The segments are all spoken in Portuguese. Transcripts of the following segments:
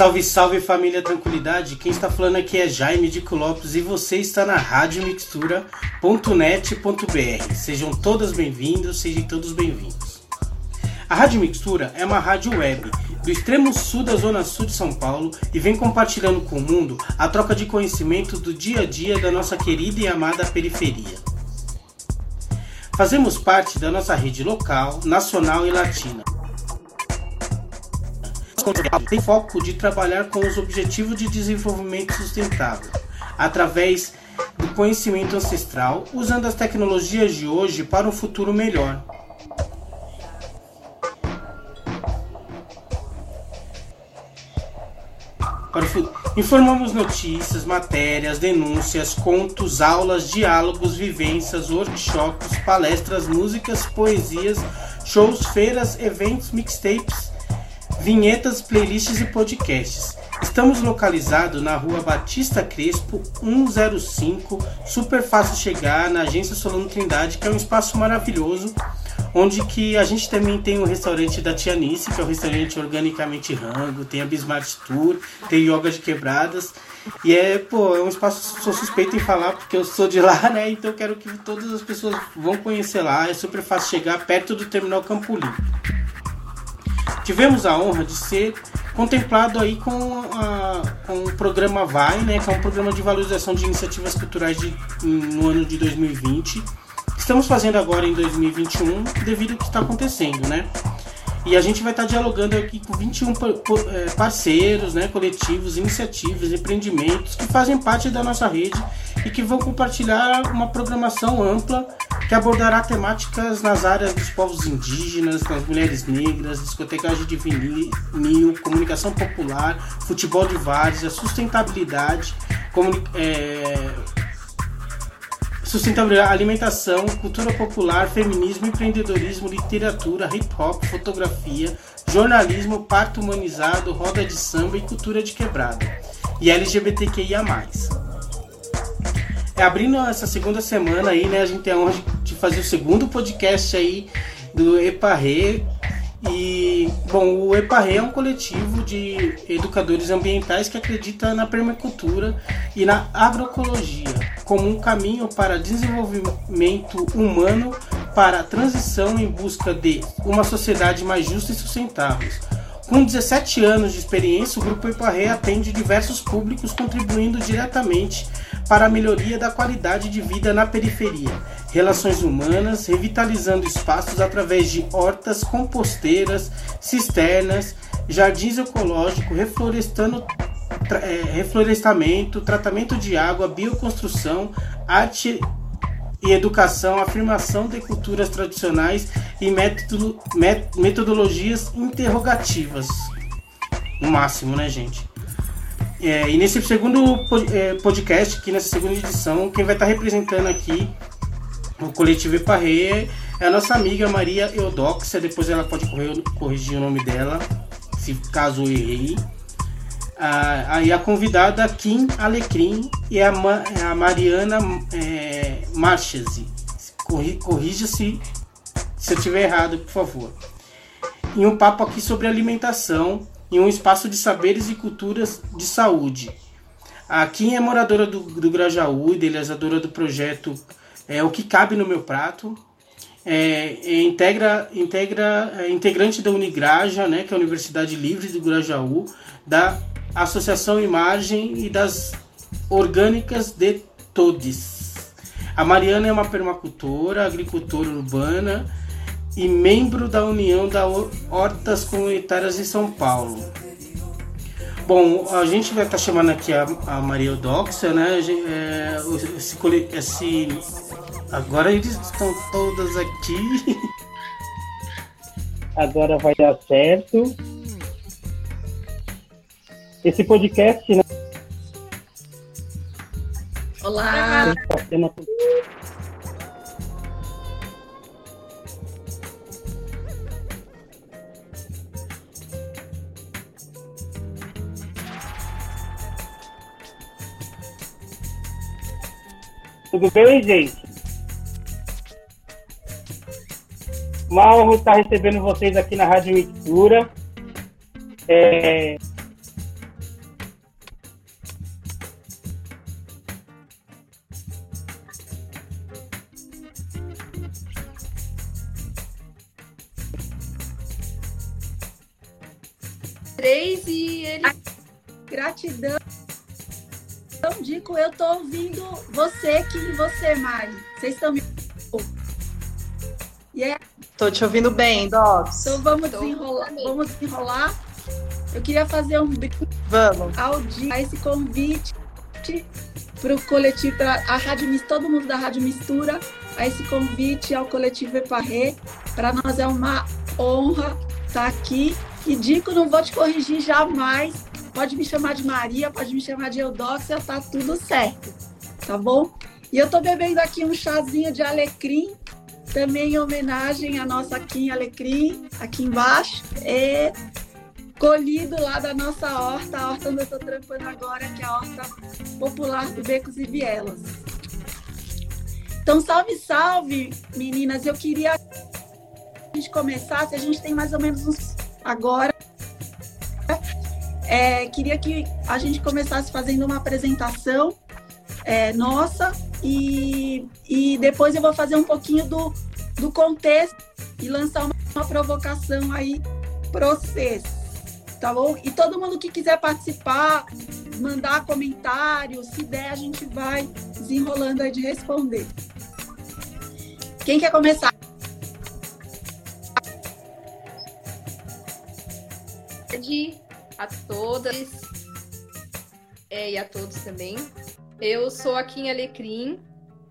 Salve, salve família Tranquilidade. Quem está falando aqui é Jaime de Lopes e você está na radiomixtura.net.br. Sejam todas bem-vindos, sejam todos bem-vindos. A Rádio Mixtura é uma rádio web do extremo sul da zona sul de São Paulo e vem compartilhando com o mundo a troca de conhecimento do dia a dia da nossa querida e amada periferia. Fazemos parte da nossa rede local, nacional e latina tem foco de trabalhar com os objetivos de desenvolvimento sustentável, através do conhecimento ancestral, usando as tecnologias de hoje para um futuro melhor. Informamos notícias, matérias, denúncias, contos, aulas, diálogos, vivências, workshops, palestras, músicas, poesias, shows, feiras, eventos, mixtapes vinhetas, playlists e podcasts. Estamos localizados na rua Batista Crespo 105, super fácil chegar na agência Solano Trindade, que é um espaço maravilhoso, onde que a gente também tem o restaurante da Tia Nice, que é o um restaurante organicamente rango, tem a Bismarck Tour, tem yoga de quebradas. E é, pô, é um espaço, sou suspeito em falar porque eu sou de lá, né? Então quero que todas as pessoas vão conhecer lá. É super fácil chegar perto do terminal Campo Limpo. Tivemos a honra de ser contemplado aí com, a, com o programa VAI, né, que é um programa de valorização de iniciativas culturais de, no ano de 2020. Estamos fazendo agora em 2021 devido ao que está acontecendo, né? E a gente vai estar dialogando aqui com 21 é, parceiros, né, coletivos, iniciativas, empreendimentos que fazem parte da nossa rede e que vão compartilhar uma programação ampla que abordará temáticas nas áreas dos povos indígenas, das mulheres negras, discotecagem de vinil, comunicação popular, futebol de várzea, sustentabilidade, é, sustentabilidade, alimentação, cultura popular, feminismo, empreendedorismo, literatura, hip hop, fotografia, jornalismo, parto humanizado, roda de samba e cultura de quebrada. E LGBTQIA. É, abrindo essa segunda semana aí, né, a gente tem a honra de fazer o segundo podcast aí do Eparre. E, bom, o Eparre é um coletivo de educadores ambientais que acredita na permacultura e na agroecologia como um caminho para desenvolvimento humano para a transição em busca de uma sociedade mais justa e sustentável. Com 17 anos de experiência, o Grupo Eparre atende diversos públicos, contribuindo diretamente para a melhoria da qualidade de vida na periferia, relações humanas, revitalizando espaços através de hortas, composteiras, cisternas, jardins ecológicos, reflorestando é, reflorestamento, tratamento de água, bioconstrução, arte e educação, afirmação de culturas tradicionais e método, metodologias interrogativas. No máximo, né, gente? É, e nesse segundo é, podcast, aqui nessa segunda edição, quem vai estar representando aqui o coletivo Eparre é a nossa amiga Maria Eudoxia. Depois ela pode corrigir o nome dela, se caso eu errei. Ah, e a convidada Kim Alecrim e a, Ma, a Mariana é, Marchese. Corrija-se se eu estiver errado, por favor. E um papo aqui sobre alimentação em um espaço de saberes e culturas de saúde. A Kim é moradora do, do Grajaú, idealizadora do projeto é, O que Cabe no Meu Prato. É, é, integra, integra, é integrante da Unigraja, né, que é a Universidade Livre do Grajaú, da Associação Imagem e das Orgânicas de Todes. A Mariana é uma permacultora, agricultora urbana, e membro da União da Hortas Comunitárias em São Paulo. Bom, a gente vai estar tá chamando aqui a, a Maria Eudoxia, né? É, esse, esse, agora eles estão todas aqui. Agora vai dar certo. Esse podcast, né? Olá! Tudo bem, gente? Uma honra estar recebendo vocês aqui na Rádio Mistura. É... você, Mari. Vocês estão me Yeah. Tô te ouvindo bem, Docs. Então vamos desenrolar. Vamos desenrolar. Eu queria fazer um vamos. ao dia esse convite para o coletivo, para a Rádio todo mundo da Rádio Mistura, a esse convite ao coletivo Eparré. Para nós é uma honra estar aqui. E Dico, não vou te corrigir jamais. Pode me chamar de Maria, pode me chamar de Eudóxia, tá tudo certo. Tá bom? E eu tô bebendo aqui um chazinho de alecrim também em homenagem à nossa Kim Alecrim, aqui embaixo, é colhido lá da nossa horta, a horta onde eu estou trampando agora, que é a horta popular do Becos e Vielas. Então, salve, salve, meninas! Eu queria que a gente começasse, a gente tem mais ou menos uns agora. É, queria que a gente começasse fazendo uma apresentação é, nossa e, e depois eu vou fazer um pouquinho do, do contexto e lançar uma, uma provocação aí para vocês, tá bom? E todo mundo que quiser participar, mandar comentários, se der, a gente vai desenrolando aí de responder. Quem quer começar? a todas é, e a todos também. Eu sou aqui em Alecrim.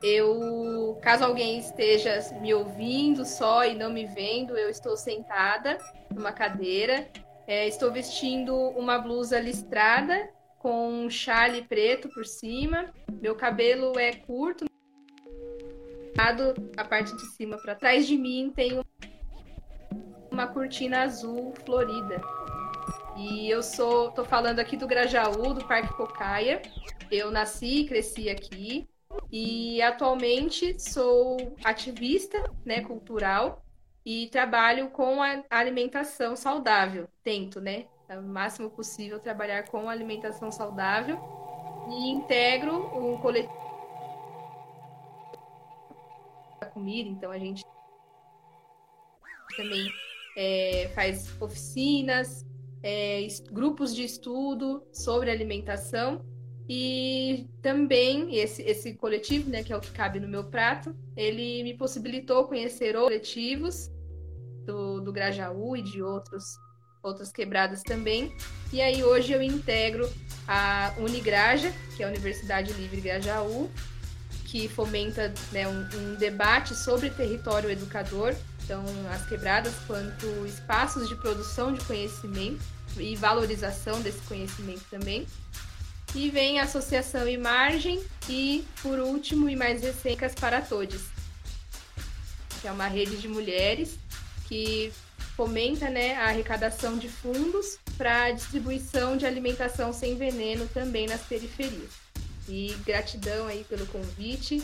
Eu, caso alguém esteja me ouvindo só e não me vendo, eu estou sentada numa cadeira. É, estou vestindo uma blusa listrada com um chale preto por cima. Meu cabelo é curto, a parte de cima para trás de mim tem uma cortina azul florida. E eu sou, tô falando aqui do Grajaú, do Parque Cocaia. Eu nasci e cresci aqui e atualmente sou ativista, né, cultural e trabalho com a alimentação saudável. Tento, né, o máximo possível trabalhar com alimentação saudável e integro o coletivo da comida, então a gente também é, faz oficinas, é, grupos de estudo sobre alimentação e também esse, esse coletivo, né, que é o que cabe no meu prato, ele me possibilitou conhecer outros coletivos do, do Grajaú e de outros, outras quebradas também. E aí hoje eu integro a Unigraja, que é a Universidade Livre Grajaú, que fomenta né, um, um debate sobre território educador, então as quebradas quanto espaços de produção de conhecimento e valorização desse conhecimento também. E vem Associação Imagem e, por último e mais recente, para Todos, que é uma rede de mulheres que fomenta né, a arrecadação de fundos para a distribuição de alimentação sem veneno também nas periferias. E gratidão aí pelo convite.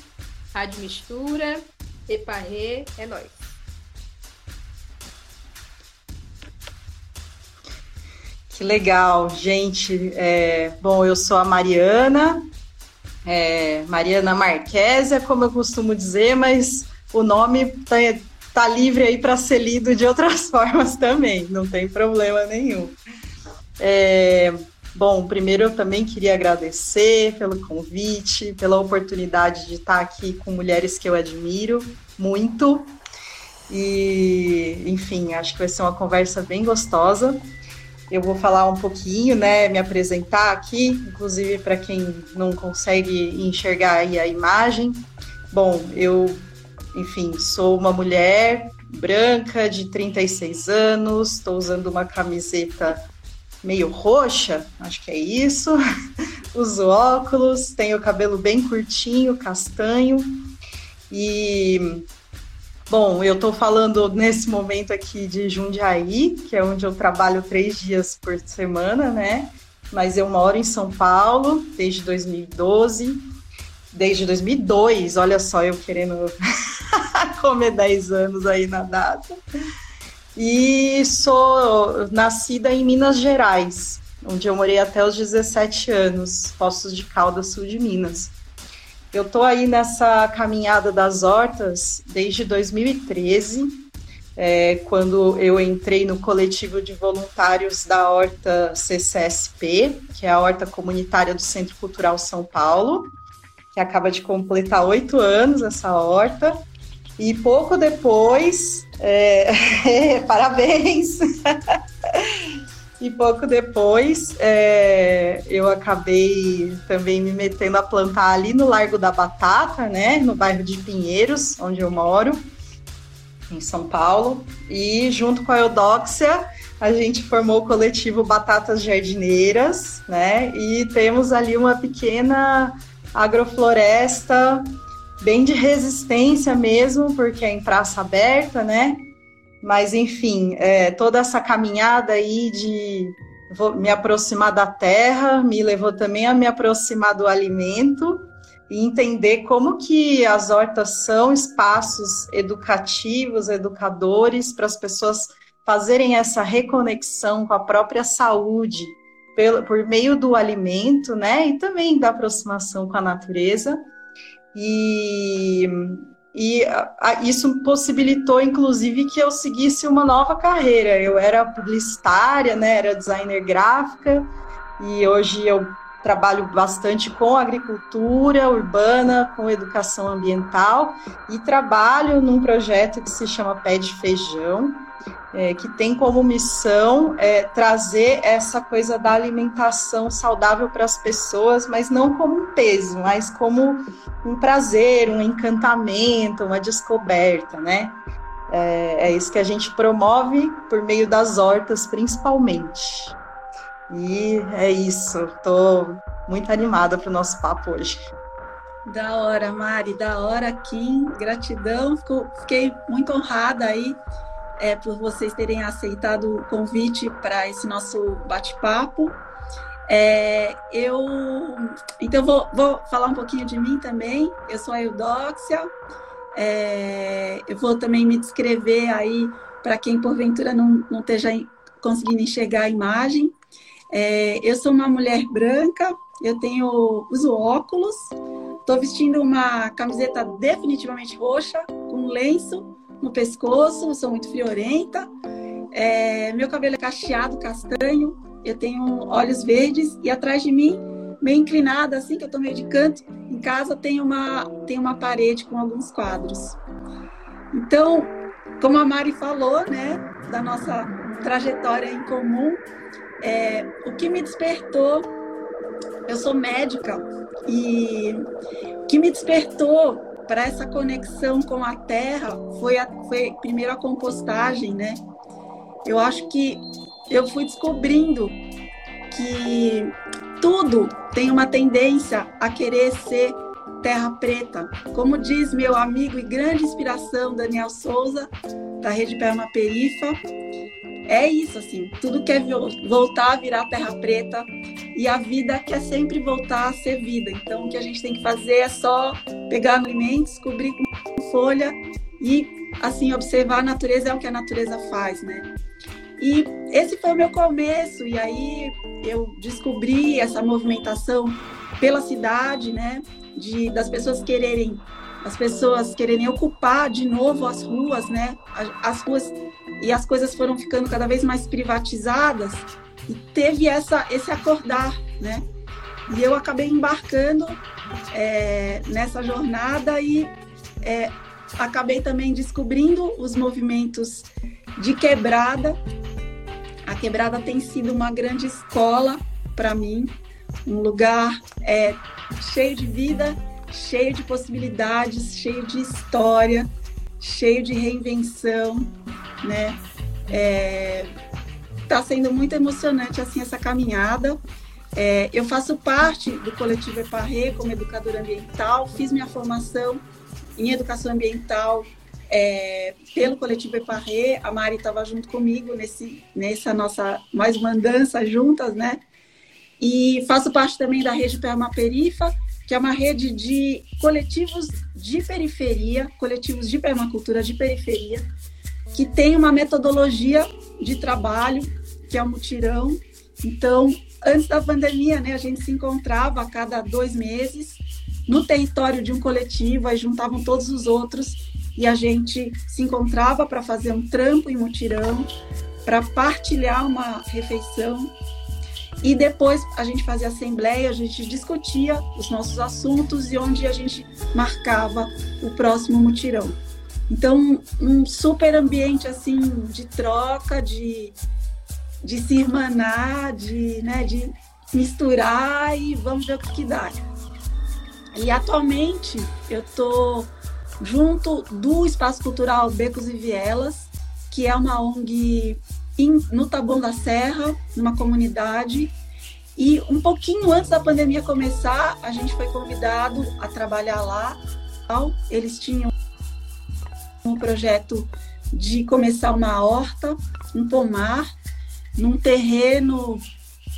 Rádio Mistura, Eparré, é nóis. Que legal, gente. É, bom, eu sou a Mariana, é, Mariana Marquésia, como eu costumo dizer, mas o nome tá, tá livre aí para ser lido de outras formas também, não tem problema nenhum. É, bom, primeiro eu também queria agradecer pelo convite, pela oportunidade de estar aqui com mulheres que eu admiro muito. E, enfim, acho que vai ser uma conversa bem gostosa. Eu vou falar um pouquinho, né, me apresentar aqui, inclusive para quem não consegue enxergar a imagem. Bom, eu, enfim, sou uma mulher branca de 36 anos, estou usando uma camiseta meio roxa, acho que é isso. Uso óculos, tenho cabelo bem curtinho, castanho e Bom, eu estou falando nesse momento aqui de Jundiaí, que é onde eu trabalho três dias por semana, né? Mas eu moro em São Paulo desde 2012, desde 2002, olha só, eu querendo comer 10 anos aí na data. E sou nascida em Minas Gerais, onde eu morei até os 17 anos, Poços de Caldas, sul de Minas. Eu tô aí nessa caminhada das hortas desde 2013. é, quando eu entrei no coletivo de voluntários da Horta CCSP, que é a Horta Comunitária do Centro Cultural São Paulo, que acaba de completar oito anos essa horta. E pouco depois, é, parabéns! e pouco depois é, eu acabei também me metendo a plantar ali no Largo da Batata, né, no bairro de Pinheiros, onde eu moro, em São Paulo. E junto com a Eudóxia, a gente formou o coletivo Batatas Jardineiras, né, e temos ali uma pequena agrofloresta bem de resistência mesmo, porque é em praça aberta, né? Mas, enfim, é, toda essa caminhada aí de me aproximar da terra me levou também a me aproximar do alimento e entender como que as hortas são espaços educativos, educadores para as pessoas fazerem essa reconexão com a própria saúde pelo, por meio do alimento, né? E também da aproximação com a natureza. E, e a, isso possibilitou, inclusive, que eu seguisse uma nova carreira. Eu era publicitária, né, era designer gráfica, e hoje eu trabalho bastante com agricultura urbana, com educação ambiental, e trabalho num projeto que se chama Pé de Feijão, é, que tem como missão é, trazer essa coisa da alimentação saudável para as pessoas, mas não como um peso, mas como um prazer, um encantamento, uma descoberta, né? É, é isso que a gente promove por meio das hortas, principalmente. E é isso. Estou muito animada para o nosso papo hoje. Da hora, Mari, da hora, Kim. Gratidão. Fiquei muito honrada aí é, por vocês terem aceitado o convite para esse nosso bate-papo. É, eu então vou, vou, falar um pouquinho de mim também. Eu sou a Eudóxia. É, eu vou também me descrever aí para quem porventura não, não esteja conseguindo enxergar a imagem. É, eu sou uma mulher branca. Eu tenho uso óculos. Estou vestindo uma camiseta definitivamente roxa com lenço no pescoço, sou muito friorenta. É, meu cabelo é cacheado, castanho. Eu tenho olhos verdes e atrás de mim, meio inclinada, assim, que eu tô meio de canto, em casa tem uma, tem uma parede com alguns quadros. Então, como a Mari falou, né, da nossa trajetória em comum, é, o que me despertou, eu sou médica, e o que me despertou para essa conexão com a terra foi, a, foi primeiro a compostagem, né? Eu acho que eu fui descobrindo que tudo tem uma tendência a querer ser terra preta. Como diz meu amigo e grande inspiração Daniel Souza, da Rede Permaperifa, é isso, assim, tudo quer voltar a virar terra preta e a vida quer sempre voltar a ser vida. Então, o que a gente tem que fazer é só pegar alimentos, cobrir com folha e, assim, observar a natureza é o que a natureza faz, né? E esse foi o meu começo, e aí eu descobri essa movimentação pela cidade, né? De, das pessoas quererem as pessoas quererem ocupar de novo as ruas, né? As ruas e as coisas foram ficando cada vez mais privatizadas e teve essa esse acordar, né? E eu acabei embarcando é, nessa jornada e é, acabei também descobrindo os movimentos de quebrada. A quebrada tem sido uma grande escola para mim, um lugar é, cheio de vida cheio de possibilidades, cheio de história, cheio de reinvenção, né? É, tá sendo muito emocionante assim essa caminhada. É, eu faço parte do coletivo Eparré como educadora ambiental, fiz minha formação em educação ambiental é, pelo coletivo Eparré. A Mari estava junto comigo nesse, nessa nossa mais uma andança juntas, né? E faço parte também da rede Permaperifa, que é uma rede de coletivos de periferia, coletivos de permacultura de periferia, que tem uma metodologia de trabalho, que é o mutirão. Então, antes da pandemia, né, a gente se encontrava a cada dois meses no território de um coletivo, aí juntavam todos os outros e a gente se encontrava para fazer um trampo em mutirão, para partilhar uma refeição. E depois a gente fazia assembleia, a gente discutia os nossos assuntos e onde a gente marcava o próximo mutirão. Então, um super ambiente assim de troca, de, de se irmanar, de, né, de misturar e vamos ver o que dá. E atualmente eu estou junto do Espaço Cultural Becos e Vielas, que é uma ONG in, no Taboão da Serra, numa comunidade. E um pouquinho antes da pandemia começar, a gente foi convidado a trabalhar lá. Eles tinham um projeto de começar uma horta, um pomar, num terreno,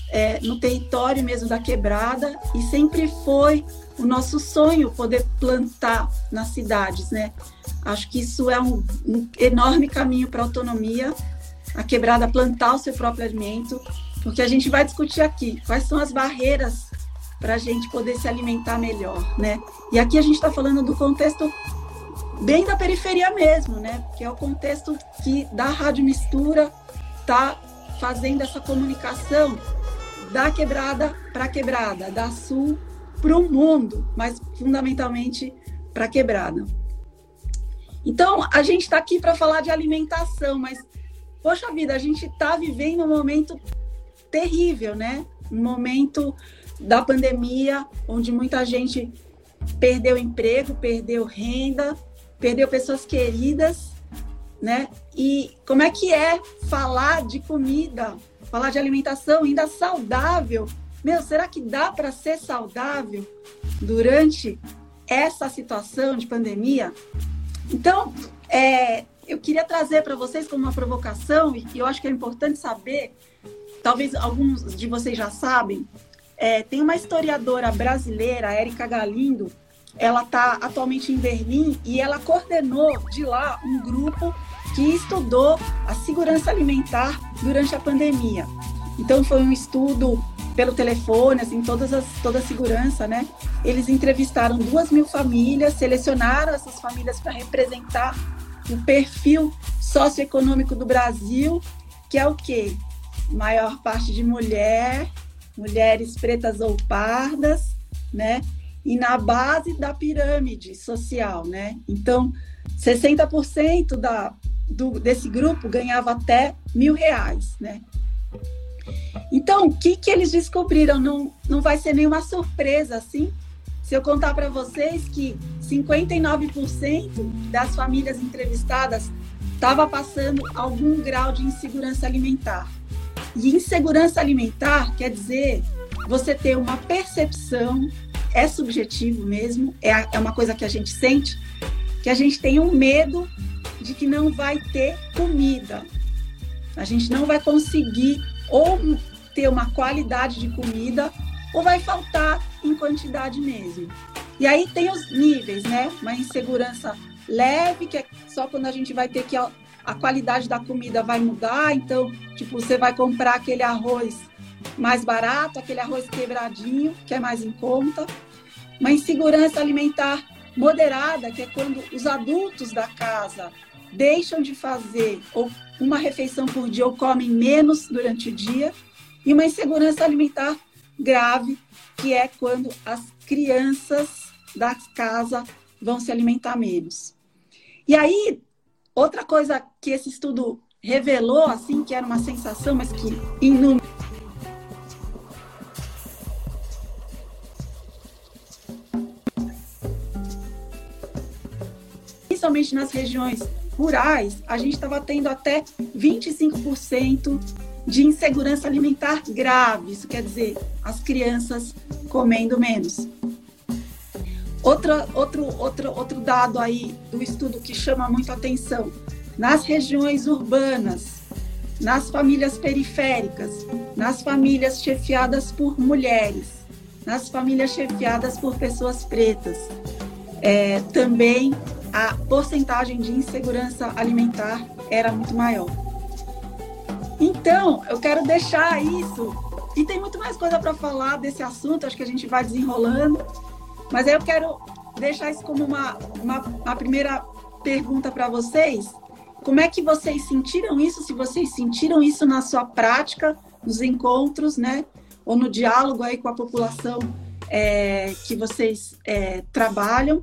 é, no território mesmo da quebrada, e sempre foi o nosso sonho poder plantar nas cidades, né? Acho que isso é um, um enorme caminho para a autonomia, a quebrada plantar o seu próprio alimento, porque a gente vai discutir aqui quais são as barreiras para a gente poder se alimentar melhor, né? E aqui a gente está falando do contexto bem da periferia mesmo, né? Que é o contexto que da rádio mistura tá fazendo essa comunicação da quebrada para quebrada, da sul para o mundo, mas fundamentalmente para quebrada. Então, a gente está aqui para falar de alimentação, mas, poxa vida, a gente está vivendo um momento terrível, né? Um momento da pandemia, onde muita gente perdeu emprego, perdeu renda, perdeu pessoas queridas, né? E como é que é falar de comida, falar de alimentação ainda saudável meu, será que dá para ser saudável durante essa situação de pandemia? Então, é, eu queria trazer para vocês como uma provocação, e eu acho que é importante saber, talvez alguns de vocês já sabem, é, tem uma historiadora brasileira, Érica Galindo, ela está atualmente em Berlim e ela coordenou de lá um grupo que estudou a segurança alimentar durante a pandemia. Então, foi um estudo pelo telefone, assim, todas as, toda a segurança, né? Eles entrevistaram duas mil famílias, selecionaram essas famílias para representar o perfil socioeconômico do Brasil, que é o quê? Maior parte de mulher, mulheres pretas ou pardas, né? E na base da pirâmide social, né? Então, 60% da, do, desse grupo ganhava até mil reais, né? Então, o que, que eles descobriram? Não, não vai ser nenhuma surpresa, assim, se eu contar para vocês que 59% das famílias entrevistadas estava passando algum grau de insegurança alimentar. E insegurança alimentar quer dizer você ter uma percepção, é subjetivo mesmo, é, é uma coisa que a gente sente, que a gente tem um medo de que não vai ter comida. A gente não vai conseguir ou ter uma qualidade de comida ou vai faltar em quantidade mesmo. E aí tem os níveis, né? Uma insegurança leve, que é só quando a gente vai ter que a, a qualidade da comida vai mudar, então, tipo, você vai comprar aquele arroz mais barato, aquele arroz quebradinho, que é mais em conta. Uma insegurança alimentar moderada, que é quando os adultos da casa deixam de fazer ou uma refeição por dia ou comem menos durante o dia e uma insegurança alimentar grave, que é quando as crianças da casa vão se alimentar menos. E aí, outra coisa que esse estudo revelou, assim, que era uma sensação, mas que inúmero principalmente nas regiões rurais, a gente estava tendo até 25% de insegurança alimentar grave. Isso quer dizer, as crianças comendo menos. Outro, outro, outro, outro dado aí do estudo que chama muito atenção: nas regiões urbanas, nas famílias periféricas, nas famílias chefiadas por mulheres, nas famílias chefiadas por pessoas pretas, é, também a porcentagem de insegurança alimentar era muito maior. Então, eu quero deixar isso. E tem muito mais coisa para falar desse assunto, acho que a gente vai desenrolando. Mas aí eu quero deixar isso como uma, uma, uma primeira pergunta para vocês, como é que vocês sentiram isso? Se vocês sentiram isso na sua prática, nos encontros, né? Ou no diálogo aí com a população é, que vocês é, trabalham.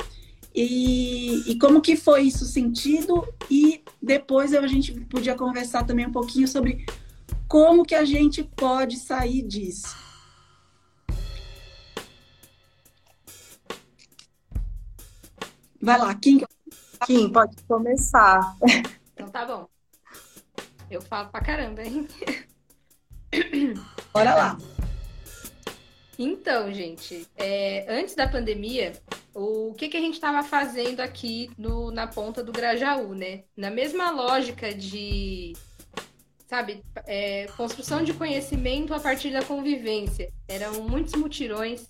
E, e, como que foi isso sentido? E depois a gente podia conversar também um pouquinho sobre como que a gente pode sair disso. Vai lá, Kim. Kim, pode começar. Então tá bom. Eu falo pra caramba, hein? Bora lá. Então, gente, é, antes da pandemia, o que, que a gente estava fazendo aqui no, na ponta do Grajaú, né? Na mesma lógica de, sabe, é, construção de conhecimento a partir da convivência. Eram muitos mutirões,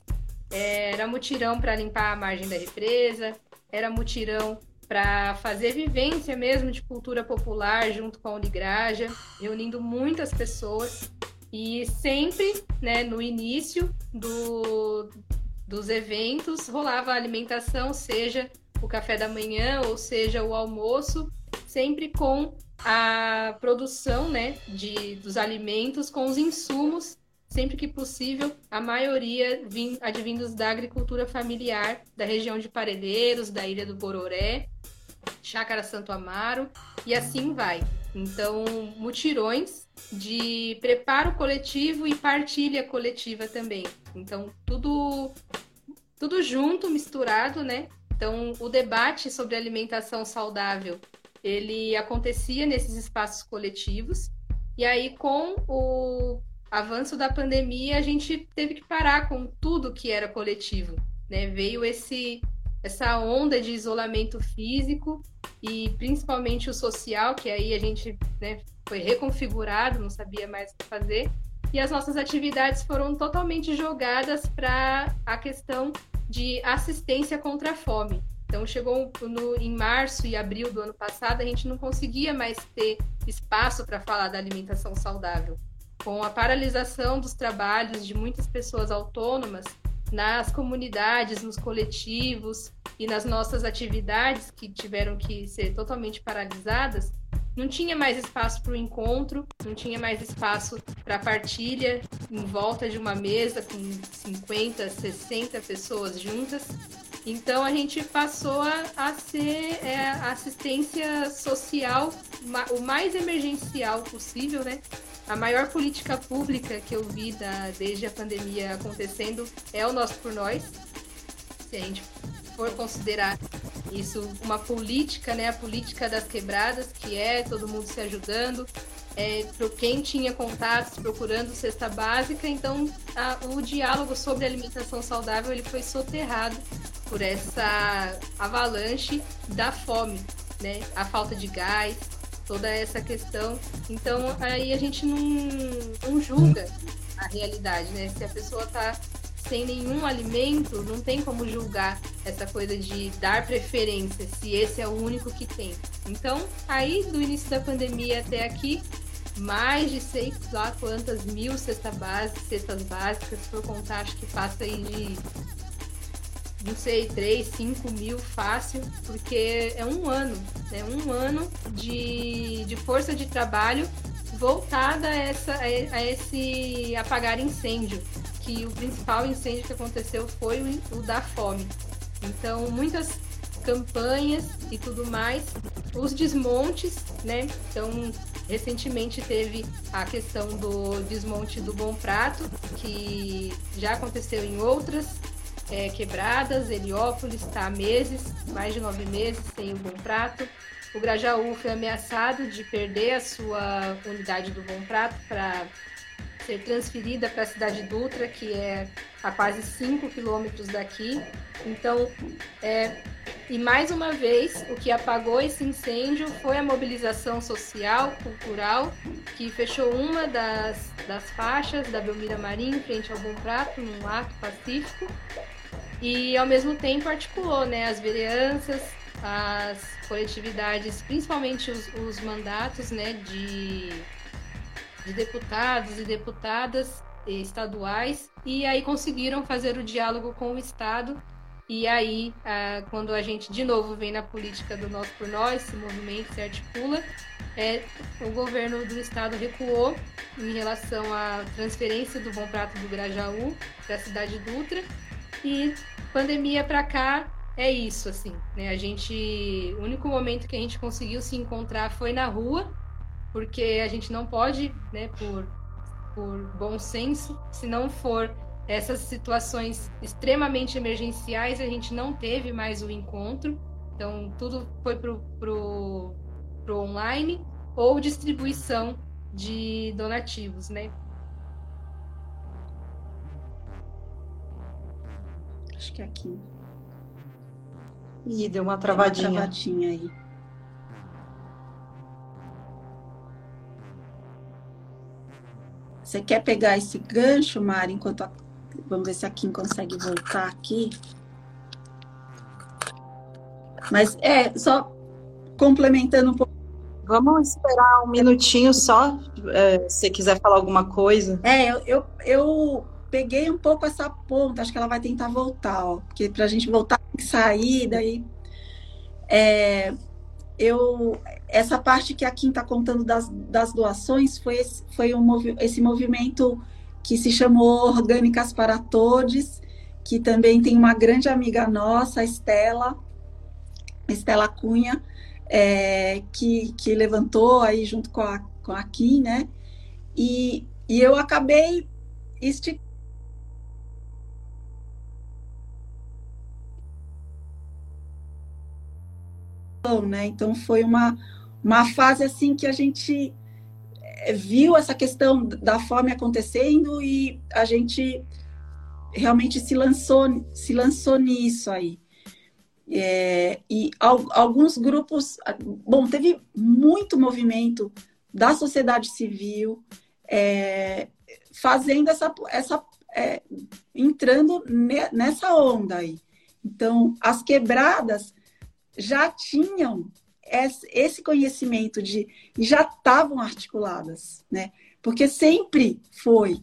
é, era mutirão para limpar a margem da represa, era mutirão para fazer vivência mesmo de cultura popular junto com a Unigraja, reunindo muitas pessoas. E sempre, né, no início do, dos eventos, rolava a alimentação, seja o café da manhã ou seja o almoço, sempre com a produção, né, de, dos alimentos com os insumos, sempre que possível, a maioria vim, advindos da agricultura familiar da região de Parelheiros, da Ilha do Bororé, Chácara Santo Amaro e assim vai. Então, mutirões de preparo coletivo e partilha coletiva também. Então, tudo tudo junto, misturado, né? Então, o debate sobre alimentação saudável, ele acontecia nesses espaços coletivos. E aí, com o avanço da pandemia, a gente teve que parar com tudo que era coletivo, né? Veio esse essa onda de isolamento físico e principalmente o social, que aí a gente né, foi reconfigurado, não sabia mais o que fazer, e as nossas atividades foram totalmente jogadas para a questão de assistência contra a fome. Então chegou no, em março e abril do ano passado, a gente não conseguia mais ter espaço para falar da alimentação saudável. Com a paralisação dos trabalhos de muitas pessoas autônomas, nas comunidades, nos coletivos e nas nossas atividades que tiveram que ser totalmente paralisadas, não tinha mais espaço para o encontro, não tinha mais espaço para partilha em volta de uma mesa com 50, 60 pessoas juntas. Então a gente passou a, a ser é, assistência social o mais emergencial possível, né? A maior política pública que eu vi da, desde a pandemia acontecendo é o Nosso por Nós. Se a gente for considerar isso uma política, né? A política das quebradas, que é todo mundo se ajudando, é, para quem tinha contatos procurando cesta básica, então a, o diálogo sobre alimentação saudável ele foi soterrado por essa avalanche da fome, né? A falta de gás, toda essa questão. Então aí a gente não, não julga a realidade, né? Se a pessoa está sem nenhum alimento, não tem como julgar essa coisa de dar preferência, se esse é o único que tem. Então, aí do início da pandemia até aqui, mais de sei lá quantas mil cestas básicas, cestas básicas, por contar, acho que passa aí de não sei, 3, 5 mil fácil, porque é um ano, né? Um ano de, de força de trabalho voltada a, essa, a esse apagar incêndio, que o principal incêndio que aconteceu foi o, o da fome. Então, muitas campanhas e tudo mais, os desmontes, né? Então, recentemente teve a questão do desmonte do Bom Prato, que já aconteceu em outras é, quebradas, Heliópolis está há meses, mais de nove meses, sem o Bom Prato. O Grajaú foi ameaçado de perder a sua unidade do Bom Prato para ser transferida para a cidade Dutra, que é a quase 5 quilômetros daqui. Então, é, e mais uma vez, o que apagou esse incêndio foi a mobilização social, cultural, que fechou uma das, das faixas da Belmira Marim, frente ao Bom Prato, num ato pacífico, e ao mesmo tempo articulou né, as vereanças, as coletividades, principalmente os, os mandatos né, de, de deputados e deputadas estaduais, e aí conseguiram fazer o diálogo com o Estado E aí, quando a gente de novo vem na política do nós por nós, se movimento se articula, é, o governo do estado recuou em relação à transferência do Bom Prato do Grajaú para a cidade Dutra. E pandemia para cá é isso, assim, né? A gente, o único momento que a gente conseguiu se encontrar foi na rua, porque a gente não pode, né, por, por bom senso, se não for essas situações extremamente emergenciais, a gente não teve mais o encontro. Então, tudo foi pro, pro para o online ou distribuição de donativos, né? Acho que é aqui. Ih, deu uma travadinha. Deu uma travadinha aí. Você quer pegar esse gancho, Mari, enquanto a... vamos ver se a Kim consegue voltar aqui. Mas é só complementando um pouco Vamos esperar um minutinho só, é, se quiser falar alguma coisa. É, eu, eu, eu, peguei um pouco essa ponta, acho que ela vai tentar voltar, ó, porque para a gente voltar tem que sair, daí. É, eu, essa parte que a Kim está contando das, das doações foi, esse, foi um, esse movimento que se chamou Orgânicas para Todos, que também tem uma grande amiga nossa, a Estela, Estela Cunha, é, que, que levantou aí junto com a, com a Kim, né? E, e eu acabei esticando né? Então foi uma, uma fase assim que a gente é, viu essa questão da fome acontecendo e a gente realmente se lançou se lançou nisso aí. É, e al, alguns grupos, bom, teve muito movimento da sociedade civil é, fazendo essa, essa é, entrando ne, nessa onda aí. Então, as quebradas já tinham esse conhecimento de já estavam articuladas, né? Porque sempre foi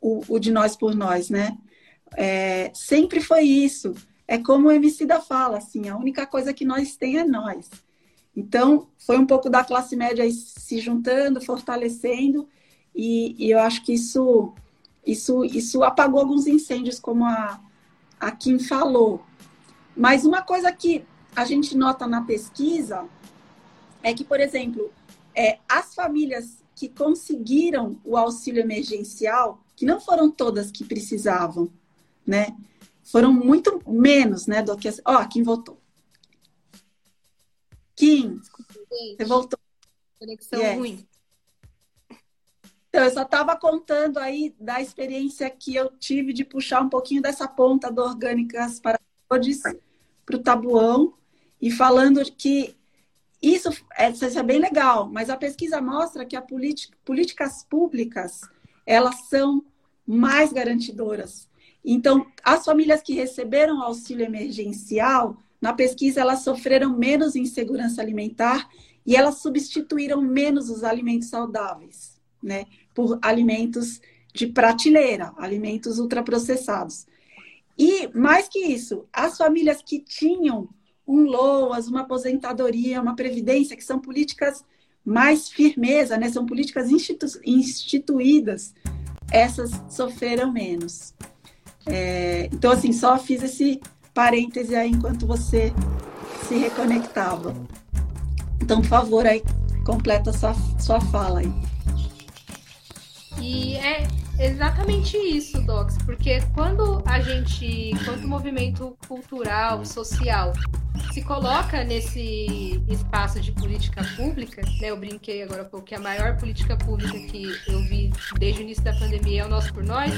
o, o de nós por nós, né? É, sempre foi isso é como o MC da fala, assim, a única coisa que nós tem é nós. Então, foi um pouco da classe média se juntando, fortalecendo, e, e, eu acho que isso, isso, isso apagou alguns incêndios, como a, a Kim falou. Mas uma coisa que a gente nota na pesquisa é que, por exemplo, é, as famílias que conseguiram o auxílio emergencial, que não foram todas que precisavam, né? foram muito menos, né, do que... Ó, oh, Kim voltou. Kim, você voltou. Conexão yes. ruim. Então, eu só estava contando aí da experiência que eu tive de puxar um pouquinho dessa ponta do Orgânicas para Todos para o Tabuão e falando que isso é, isso é bem legal, mas a pesquisa mostra que a políticas públicas elas são mais garantidoras então, as famílias que receberam auxílio emergencial, na pesquisa, elas sofreram menos insegurança alimentar e elas substituíram menos os alimentos saudáveis, né, por alimentos de prateleira, alimentos ultraprocessados. E, mais que isso, as famílias que tinham um LOAS, uma aposentadoria, uma previdência, que são políticas mais firmeza, né, são políticas institu instituídas, essas sofreram menos. É, então, assim, só fiz esse parêntese aí enquanto você se reconectava. Então, por favor, aí, completa sua, sua fala aí. E é exatamente isso, Docs, porque quando a gente, quanto movimento cultural, social, se coloca nesse espaço de política pública, né? Eu brinquei agora há pouco que a maior política pública que eu vi desde o início da pandemia é o nosso por nós.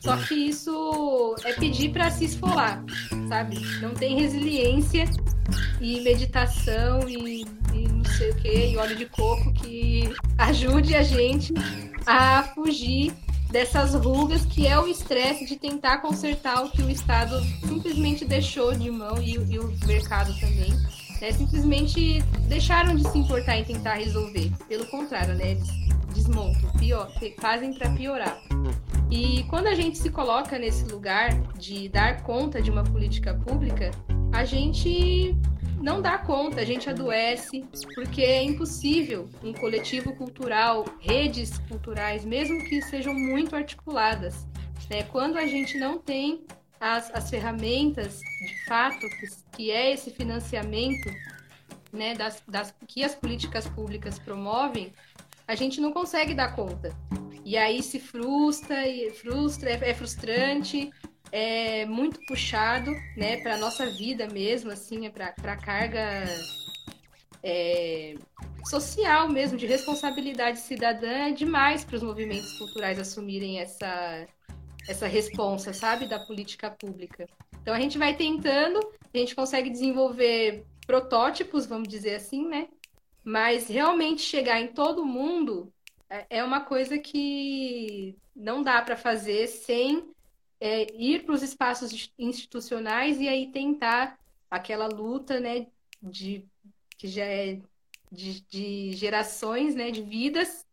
Só que isso é pedir para se esfolar, sabe? Não tem resiliência e meditação e, e não sei o que, e óleo de coco que ajude a gente a fugir dessas rugas que é o estresse de tentar consertar o que o Estado simplesmente deixou de mão e, e o mercado também. Né, simplesmente deixaram de se importar em tentar resolver. Pelo contrário, né, eles desmontam, pior, fazem para piorar. E quando a gente se coloca nesse lugar de dar conta de uma política pública, a gente não dá conta, a gente adoece, porque é impossível um coletivo cultural, redes culturais, mesmo que sejam muito articuladas, né? quando a gente não tem as, as ferramentas de fato, que, que é esse financiamento né, das, das, que as políticas públicas promovem, a gente não consegue dar conta. E aí se frustra, e frustra, é, é frustrante, é muito puxado, né, para nossa vida mesmo, assim, é para a carga é, social mesmo, de responsabilidade cidadã, é demais para os movimentos culturais assumirem essa, essa responsa, sabe, da política pública. Então a gente vai tentando, a gente consegue desenvolver protótipos, vamos dizer assim, né? Mas realmente chegar em todo mundo é, é uma coisa que não dá para fazer sem é, ir para os espaços institucionais e aí tentar aquela luta, né, de que já é de, de gerações, né, de vidas,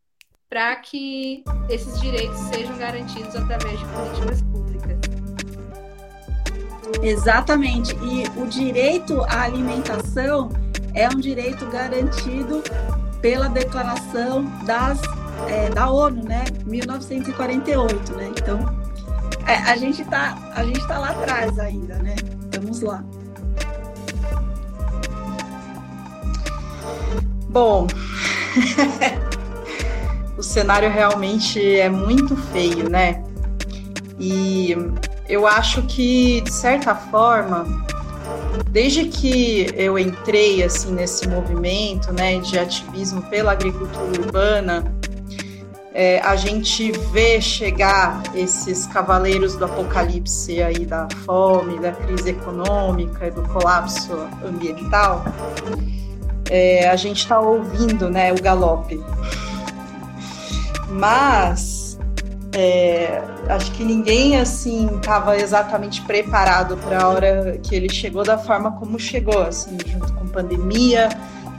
para que esses direitos sejam garantidos através de políticas públicas. Exatamente. E o direito à alimentação é um direito garantido pela Declaração das, é, da ONU, né? 1948, né? Então, é, a gente está a gente tá lá atrás ainda, né? Vamos lá. Bom, o cenário realmente é muito feio, né? E eu acho que, de certa forma, desde que eu entrei assim nesse movimento, né, de ativismo pela agricultura urbana, é, a gente vê chegar esses cavaleiros do apocalipse aí da fome, da crise econômica do colapso ambiental. É, a gente está ouvindo, né, o galope. Mas é, acho que ninguém assim estava exatamente preparado para a hora que ele chegou da forma como chegou, assim, junto com pandemia,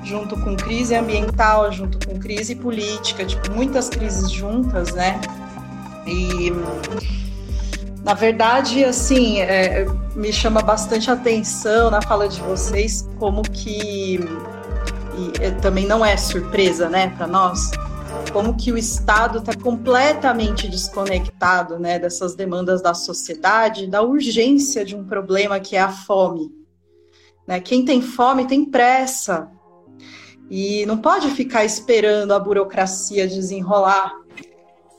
junto com crise ambiental, junto com crise política, tipo muitas crises juntas, né? E na verdade, assim, é, me chama bastante atenção na fala de vocês como que e, é, também não é surpresa, né, para nós como que o Estado está completamente desconectado né, dessas demandas da sociedade, da urgência de um problema que é a fome. Né? Quem tem fome tem pressa e não pode ficar esperando a burocracia desenrolar.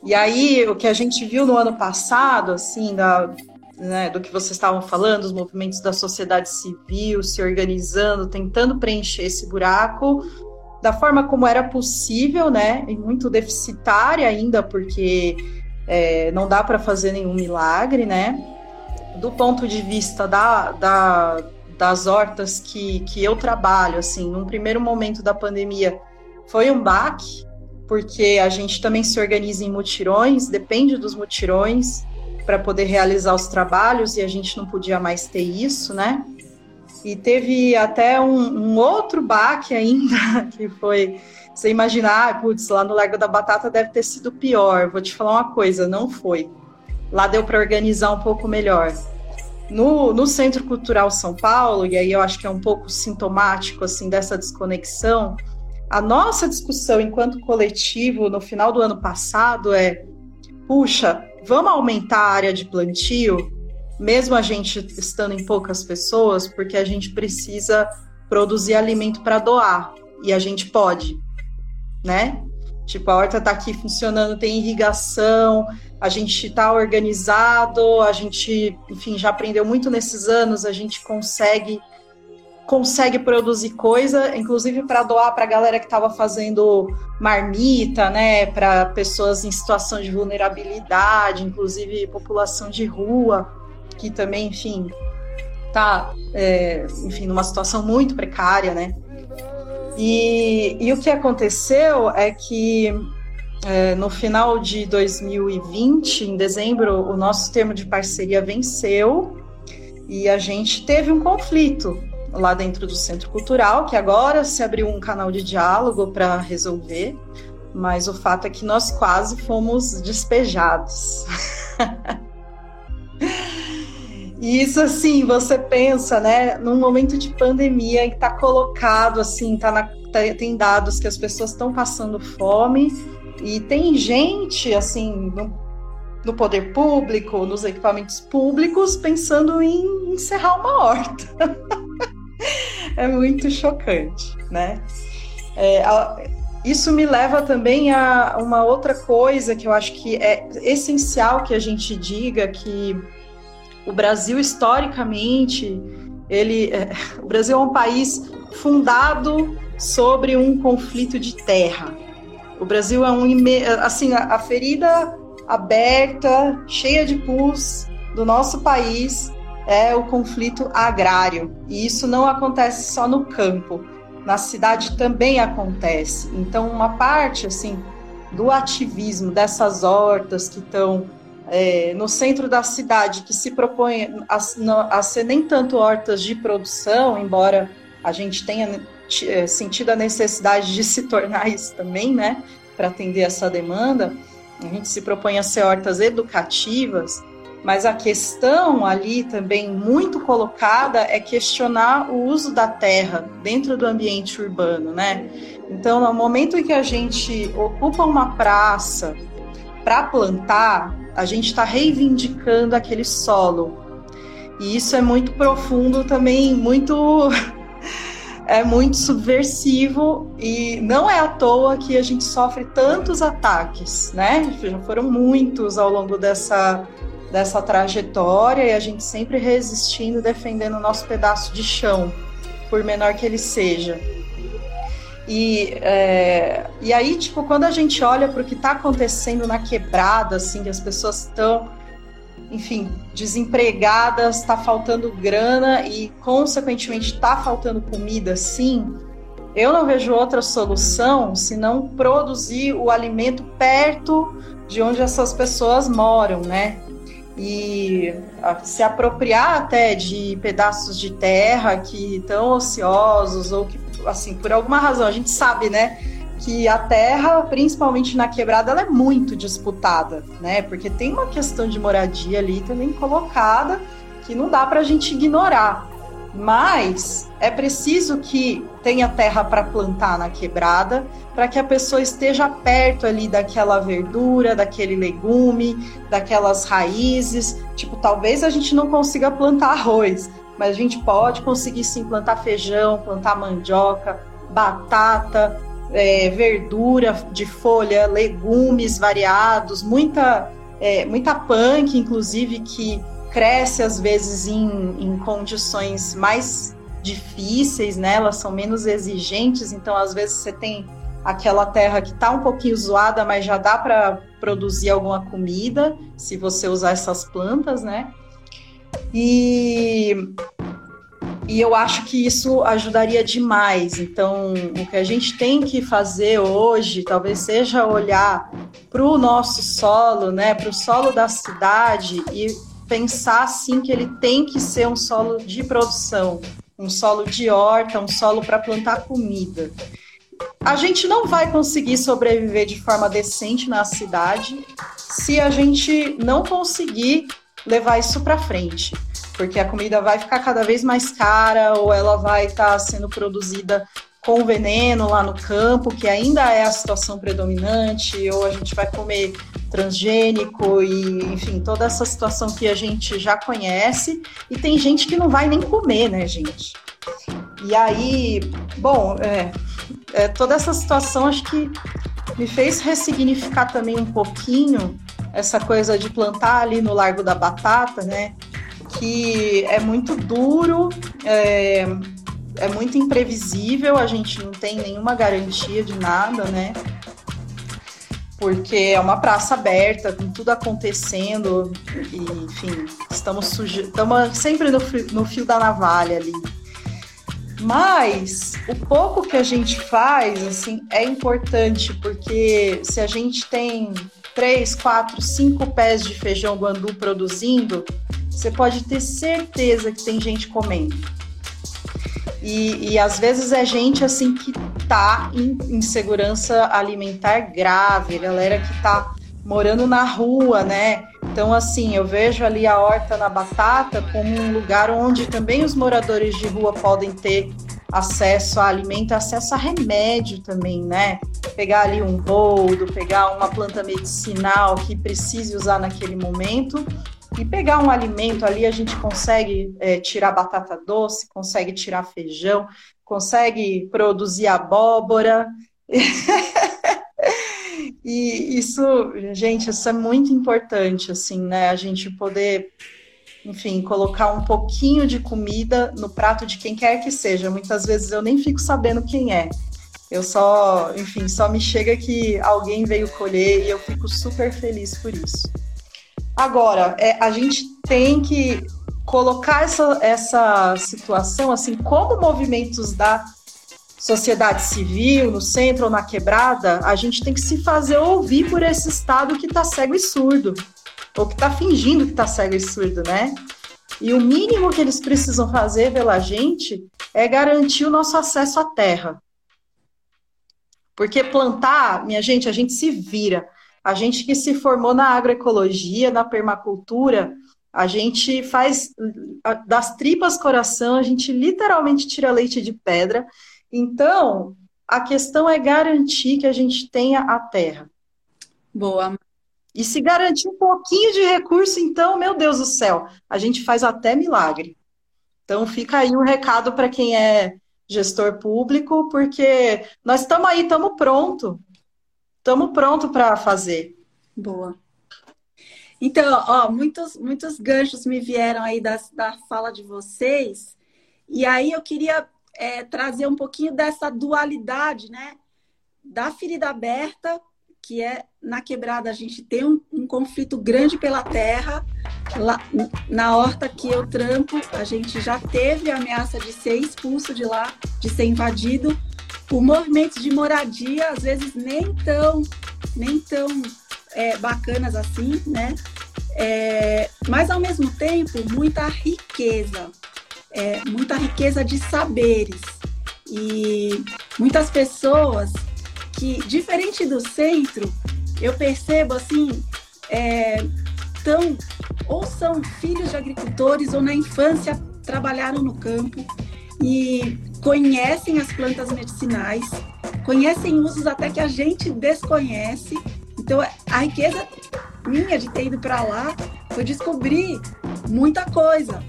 E aí, o que a gente viu no ano passado, assim, da, né, do que vocês estavam falando, os movimentos da sociedade civil se organizando, tentando preencher esse buraco, da forma como era possível, né? E muito deficitária ainda, porque é, não dá para fazer nenhum milagre, né? Do ponto de vista da, da, das hortas que, que eu trabalho, assim, num primeiro momento da pandemia, foi um baque, porque a gente também se organiza em mutirões, depende dos mutirões para poder realizar os trabalhos e a gente não podia mais ter isso, né? E teve até um, um outro baque ainda, que foi você imaginar, ah, putz, lá no Largo da Batata deve ter sido pior. Vou te falar uma coisa, não foi. Lá deu para organizar um pouco melhor. No, no Centro Cultural São Paulo, e aí eu acho que é um pouco sintomático assim dessa desconexão, a nossa discussão enquanto coletivo no final do ano passado é: puxa, vamos aumentar a área de plantio? mesmo a gente estando em poucas pessoas, porque a gente precisa produzir alimento para doar e a gente pode, né? Tipo, a horta está aqui funcionando, tem irrigação, a gente está organizado, a gente, enfim, já aprendeu muito nesses anos, a gente consegue consegue produzir coisa, inclusive para doar para a galera que estava fazendo marmita, né, para pessoas em situação de vulnerabilidade, inclusive população de rua que também, enfim, tá, é, enfim, numa situação muito precária, né? E, e o que aconteceu é que é, no final de 2020, em dezembro, o nosso termo de parceria venceu e a gente teve um conflito lá dentro do Centro Cultural, que agora se abriu um canal de diálogo para resolver, mas o fato é que nós quase fomos despejados. E isso assim, você pensa, né, num momento de pandemia que está colocado assim, tá na, tá, tem dados que as pessoas estão passando fome e tem gente assim no, no, poder público, nos equipamentos públicos, pensando em encerrar uma horta. é muito chocante, né? É, a, isso me leva também a uma outra coisa que eu acho que é essencial que a gente diga que o Brasil historicamente ele é, o Brasil é um país fundado sobre um conflito de terra. O Brasil é um assim a, a ferida aberta, cheia de pus do nosso país é o conflito agrário. E isso não acontece só no campo na cidade também acontece. Então, uma parte assim do ativismo dessas hortas que estão é, no centro da cidade, que se propõem a, a, ser nem tanto hortas de produção, embora a gente tenha é, sentido a necessidade de se tornar isso também, né, para atender essa demanda, a gente se propõe a ser hortas educativas, mas a questão ali também muito colocada é questionar o uso da terra dentro do ambiente urbano, né? Então, no momento em que a gente ocupa uma praça para plantar, a gente está reivindicando aquele solo. E isso é muito profundo também, muito é muito subversivo e não é à toa que a gente sofre tantos ataques, né? Já foram muitos ao longo dessa dessa trajetória e a gente sempre resistindo, defendendo o nosso pedaço de chão, por menor que ele seja. E, é, e aí, tipo, quando a gente olha para o que está acontecendo na quebrada, assim, que as pessoas estão, enfim, desempregadas, está faltando grana e, consequentemente, está faltando comida, sim, eu não vejo outra solução senão produzir o alimento perto de onde essas pessoas moram, né? E se apropriar até de pedaços de terra que estão ociosos ou que, assim, por alguma razão, a gente sabe, né, que a terra, principalmente na quebrada, ela é muito disputada, né, porque tem uma questão de moradia ali também colocada que não dá para a gente ignorar. Mas é preciso que tenha terra para plantar na quebrada, para que a pessoa esteja perto ali daquela verdura, daquele legume, daquelas raízes. Tipo, talvez a gente não consiga plantar arroz, mas a gente pode conseguir sim plantar feijão, plantar mandioca, batata, é, verdura de folha, legumes variados, muita, é, muita punk, inclusive, que cresce às vezes em, em condições mais difíceis, né? Elas são menos exigentes, então às vezes você tem aquela terra que está um pouquinho zoada, mas já dá para produzir alguma comida se você usar essas plantas, né? E, e eu acho que isso ajudaria demais. Então, o que a gente tem que fazer hoje, talvez seja olhar para o nosso solo, né? Para o solo da cidade e pensar assim que ele tem que ser um solo de produção, um solo de horta, um solo para plantar comida. A gente não vai conseguir sobreviver de forma decente na cidade se a gente não conseguir levar isso para frente, porque a comida vai ficar cada vez mais cara ou ela vai estar tá sendo produzida com veneno lá no campo, que ainda é a situação predominante, ou a gente vai comer transgênico e, enfim, toda essa situação que a gente já conhece, e tem gente que não vai nem comer, né, gente? E aí, bom, é, é, toda essa situação acho que me fez ressignificar também um pouquinho essa coisa de plantar ali no Largo da Batata, né? Que é muito duro, é, é muito imprevisível, a gente não tem nenhuma garantia de nada, né? Porque é uma praça aberta, com tudo acontecendo, e, enfim, estamos, suje... estamos sempre no fio, no fio da navalha ali. Mas o pouco que a gente faz, assim, é importante, porque se a gente tem três, quatro, cinco pés de feijão guandu produzindo, você pode ter certeza que tem gente comendo. E, e às vezes é gente assim que tá em insegurança alimentar grave, galera que tá morando na rua, né? Então, assim, eu vejo ali a Horta na Batata como um lugar onde também os moradores de rua podem ter acesso a alimento, acesso a remédio também, né? Pegar ali um boldo, pegar uma planta medicinal que precise usar naquele momento e pegar um alimento ali, a gente consegue é, tirar batata doce, consegue tirar feijão, consegue produzir abóbora. e isso, gente, isso é muito importante, assim, né? A gente poder enfim, colocar um pouquinho de comida no prato de quem quer que seja. Muitas vezes eu nem fico sabendo quem é. Eu só, enfim, só me chega que alguém veio colher e eu fico super feliz por isso. Agora, é, a gente tem que colocar essa, essa situação, assim, como movimentos da sociedade civil, no centro ou na quebrada, a gente tem que se fazer ouvir por esse Estado que está cego e surdo ou que está fingindo que está cego e surdo, né? E o mínimo que eles precisam fazer pela gente é garantir o nosso acesso à terra. Porque plantar, minha gente, a gente se vira. A gente que se formou na agroecologia, na permacultura, a gente faz das tripas coração, a gente literalmente tira leite de pedra. Então, a questão é garantir que a gente tenha a terra. Boa. E se garantir um pouquinho de recurso, então, meu Deus do céu, a gente faz até milagre. Então, fica aí um recado para quem é gestor público, porque nós estamos aí, estamos pronto. Estamos pronto para fazer. Boa. Então, ó, muitos, muitos ganchos me vieram aí da, da fala de vocês. E aí eu queria é, trazer um pouquinho dessa dualidade, né? Da ferida aberta que é na quebrada a gente tem um, um conflito grande pela terra. Lá, na horta que eu trampo, a gente já teve a ameaça de ser expulso de lá, de ser invadido. O movimento de moradia, às vezes, nem tão, nem tão é, bacanas assim, né? É, mas, ao mesmo tempo, muita riqueza, é, muita riqueza de saberes. E muitas pessoas que, diferente do centro, eu percebo assim, é, tão, ou são filhos de agricultores ou na infância trabalharam no campo e conhecem as plantas medicinais, conhecem usos até que a gente desconhece. Então, a riqueza minha de ter ido para lá foi descobrir muita coisa.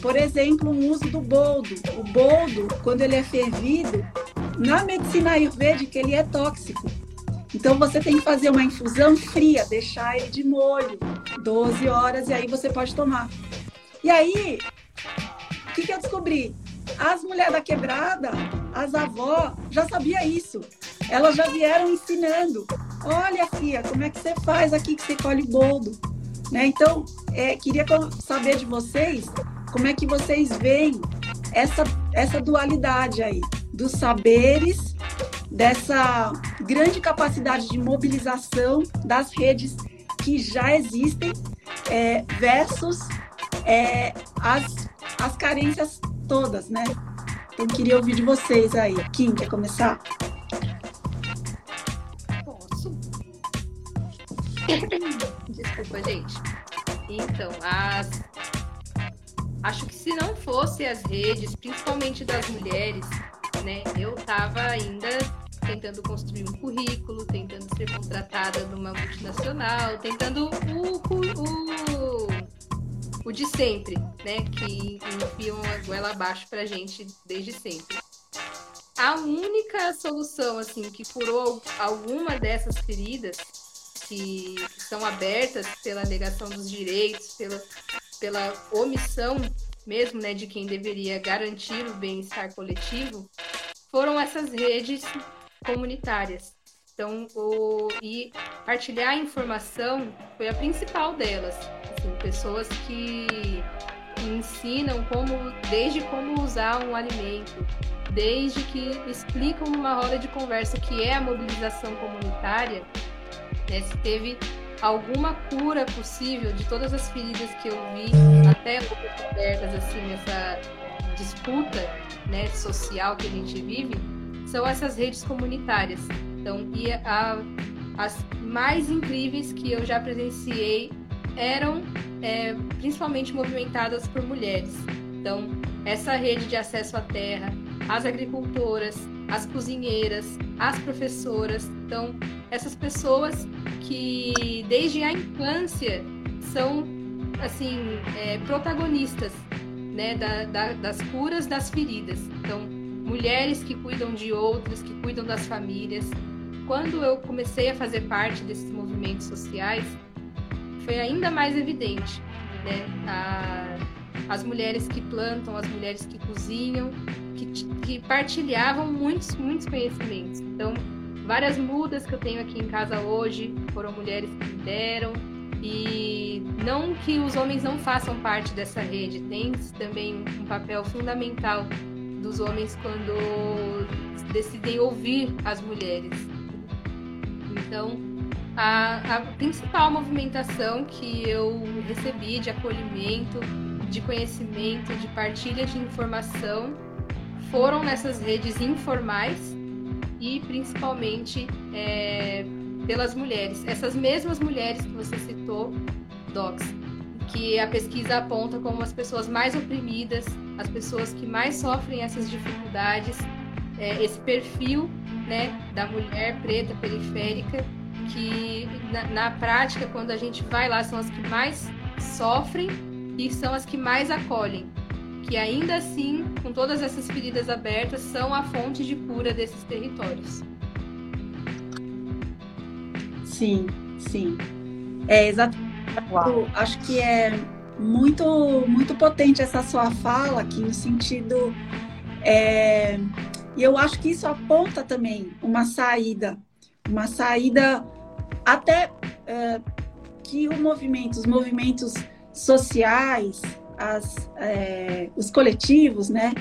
Por exemplo, o uso do boldo. O boldo, quando ele é fervido, na medicina ayurvédica ele é tóxico. Então você tem que fazer uma infusão fria, deixar ele de molho 12 horas e aí você pode tomar. E aí, o que, que eu descobri? As mulheres da quebrada, as avós, já sabia isso. Elas já vieram ensinando. Olha, filha, como é que você faz aqui que você colhe boldo? Né? Então, é, queria saber de vocês como é que vocês veem essa, essa dualidade aí dos saberes, dessa grande capacidade de mobilização das redes que já existem, é, versus é, as, as carências todas, né? Então, queria ouvir de vocês aí. Kim, quer começar? Posso. Desculpa, gente. Então, as... acho que se não fosse as redes, principalmente das mulheres, né? Eu estava ainda tentando construir um currículo, tentando ser contratada numa multinacional, tentando o, o, o, de sempre, né? Que enfiam a goela abaixo pra gente desde sempre. A única solução, assim, que curou alguma dessas feridas que, são abertas pela negação dos direitos, pela, pela omissão mesmo, né, de quem deveria garantir o bem-estar coletivo, foram essas redes comunitárias. Então, o, e partilhar informação foi a principal delas. Assim, pessoas que, ensinam como, desde como usar um alimento, desde que explicam numa roda de conversa que é a mobilização comunitária, né, se teve alguma cura possível de todas as feridas que eu vi, até abertas assim nessa disputa né, social que a gente vive, são essas redes comunitárias. Então, e a, as mais incríveis que eu já presenciei eram é, principalmente movimentadas por mulheres. Então, essa rede de acesso à terra, as agricultoras, as cozinheiras, as professoras. Então, essas pessoas que desde a infância são assim é, protagonistas né, da, da, das curas das feridas. Então, mulheres que cuidam de outras, que cuidam das famílias. Quando eu comecei a fazer parte desses movimentos sociais, foi ainda mais evidente, né? A, as mulheres que plantam, as mulheres que cozinham, que, que partilhavam muitos, muitos conhecimentos. Então, várias mudas que eu tenho aqui em casa hoje foram mulheres que me deram. E não que os homens não façam parte dessa rede, tem também um papel fundamental dos homens quando decidem ouvir as mulheres. Então, a, a principal movimentação que eu recebi de acolhimento, de conhecimento, de partilha de informação foram nessas redes informais e principalmente é, pelas mulheres. Essas mesmas mulheres que você citou, Docs, que a pesquisa aponta como as pessoas mais oprimidas, as pessoas que mais sofrem essas dificuldades, é, esse perfil né, da mulher preta periférica, que na, na prática, quando a gente vai lá, são as que mais sofrem e são as que mais acolhem que ainda assim, com todas essas feridas abertas, são a fonte de cura desses territórios. Sim, sim. É exatamente. Acho que é muito, muito potente essa sua fala aqui no sentido. É, e eu acho que isso aponta também uma saída, uma saída até é, que o movimento, os movimentos sociais, as, é, os coletivos, né?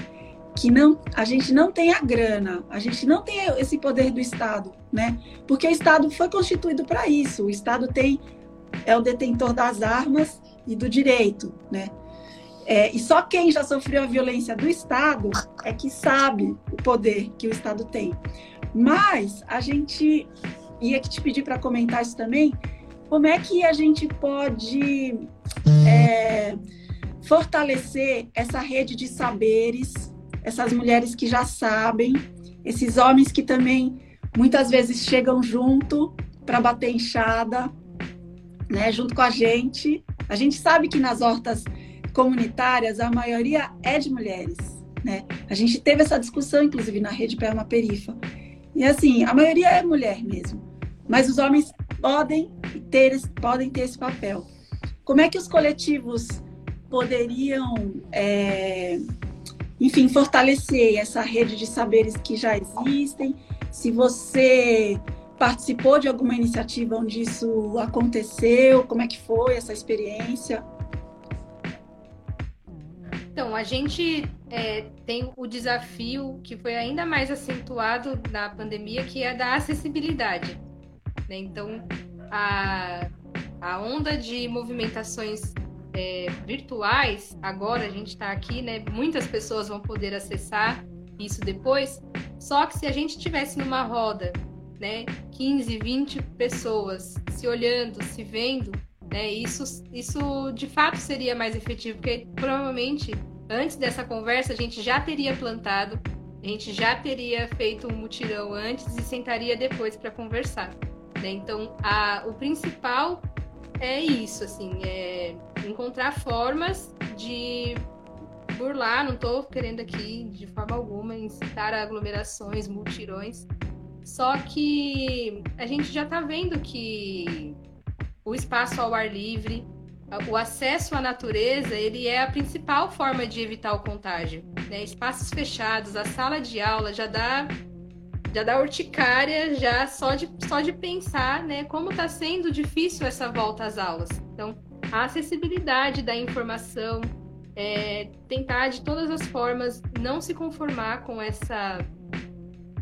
Que não, a gente não tem a grana, a gente não tem esse poder do Estado, né? Porque o Estado foi constituído para isso. O Estado tem é o detentor das armas e do direito, né? É, e só quem já sofreu a violência do Estado é que sabe o poder que o Estado tem. Mas a gente ia te pedir para comentar isso também. Como é que a gente pode é, fortalecer essa rede de saberes, essas mulheres que já sabem, esses homens que também muitas vezes chegam junto para bater enxada, né, junto com a gente. A gente sabe que nas hortas comunitárias a maioria é de mulheres, né? A gente teve essa discussão inclusive na rede Perma Perifa. E assim, a maioria é mulher mesmo. Mas os homens podem ter podem ter esse papel. Como é que os coletivos poderiam, é, enfim, fortalecer essa rede de saberes que já existem. Se você participou de alguma iniciativa onde isso aconteceu, como é que foi essa experiência? Então, a gente é, tem o desafio que foi ainda mais acentuado na pandemia, que é da acessibilidade. Né? Então, a, a onda de movimentações é, virtuais, agora a gente está aqui, né? Muitas pessoas vão poder acessar isso depois. Só que se a gente tivesse numa roda, né, 15, 20 pessoas se olhando, se vendo, né, isso, isso de fato seria mais efetivo, porque provavelmente antes dessa conversa a gente já teria plantado, a gente já teria feito um mutirão antes e sentaria depois para conversar. Né? Então, a, o principal é isso, assim, é encontrar formas de burlar, não estou querendo aqui de forma alguma incitar aglomerações, multirões, só que a gente já está vendo que o espaço ao ar livre, o acesso à natureza, ele é a principal forma de evitar o contágio. Né? Espaços fechados, a sala de aula já dá já dá urticária já só de, só de pensar né, como está sendo difícil essa volta às aulas. Então, a acessibilidade da informação, é, tentar de todas as formas não se conformar com essa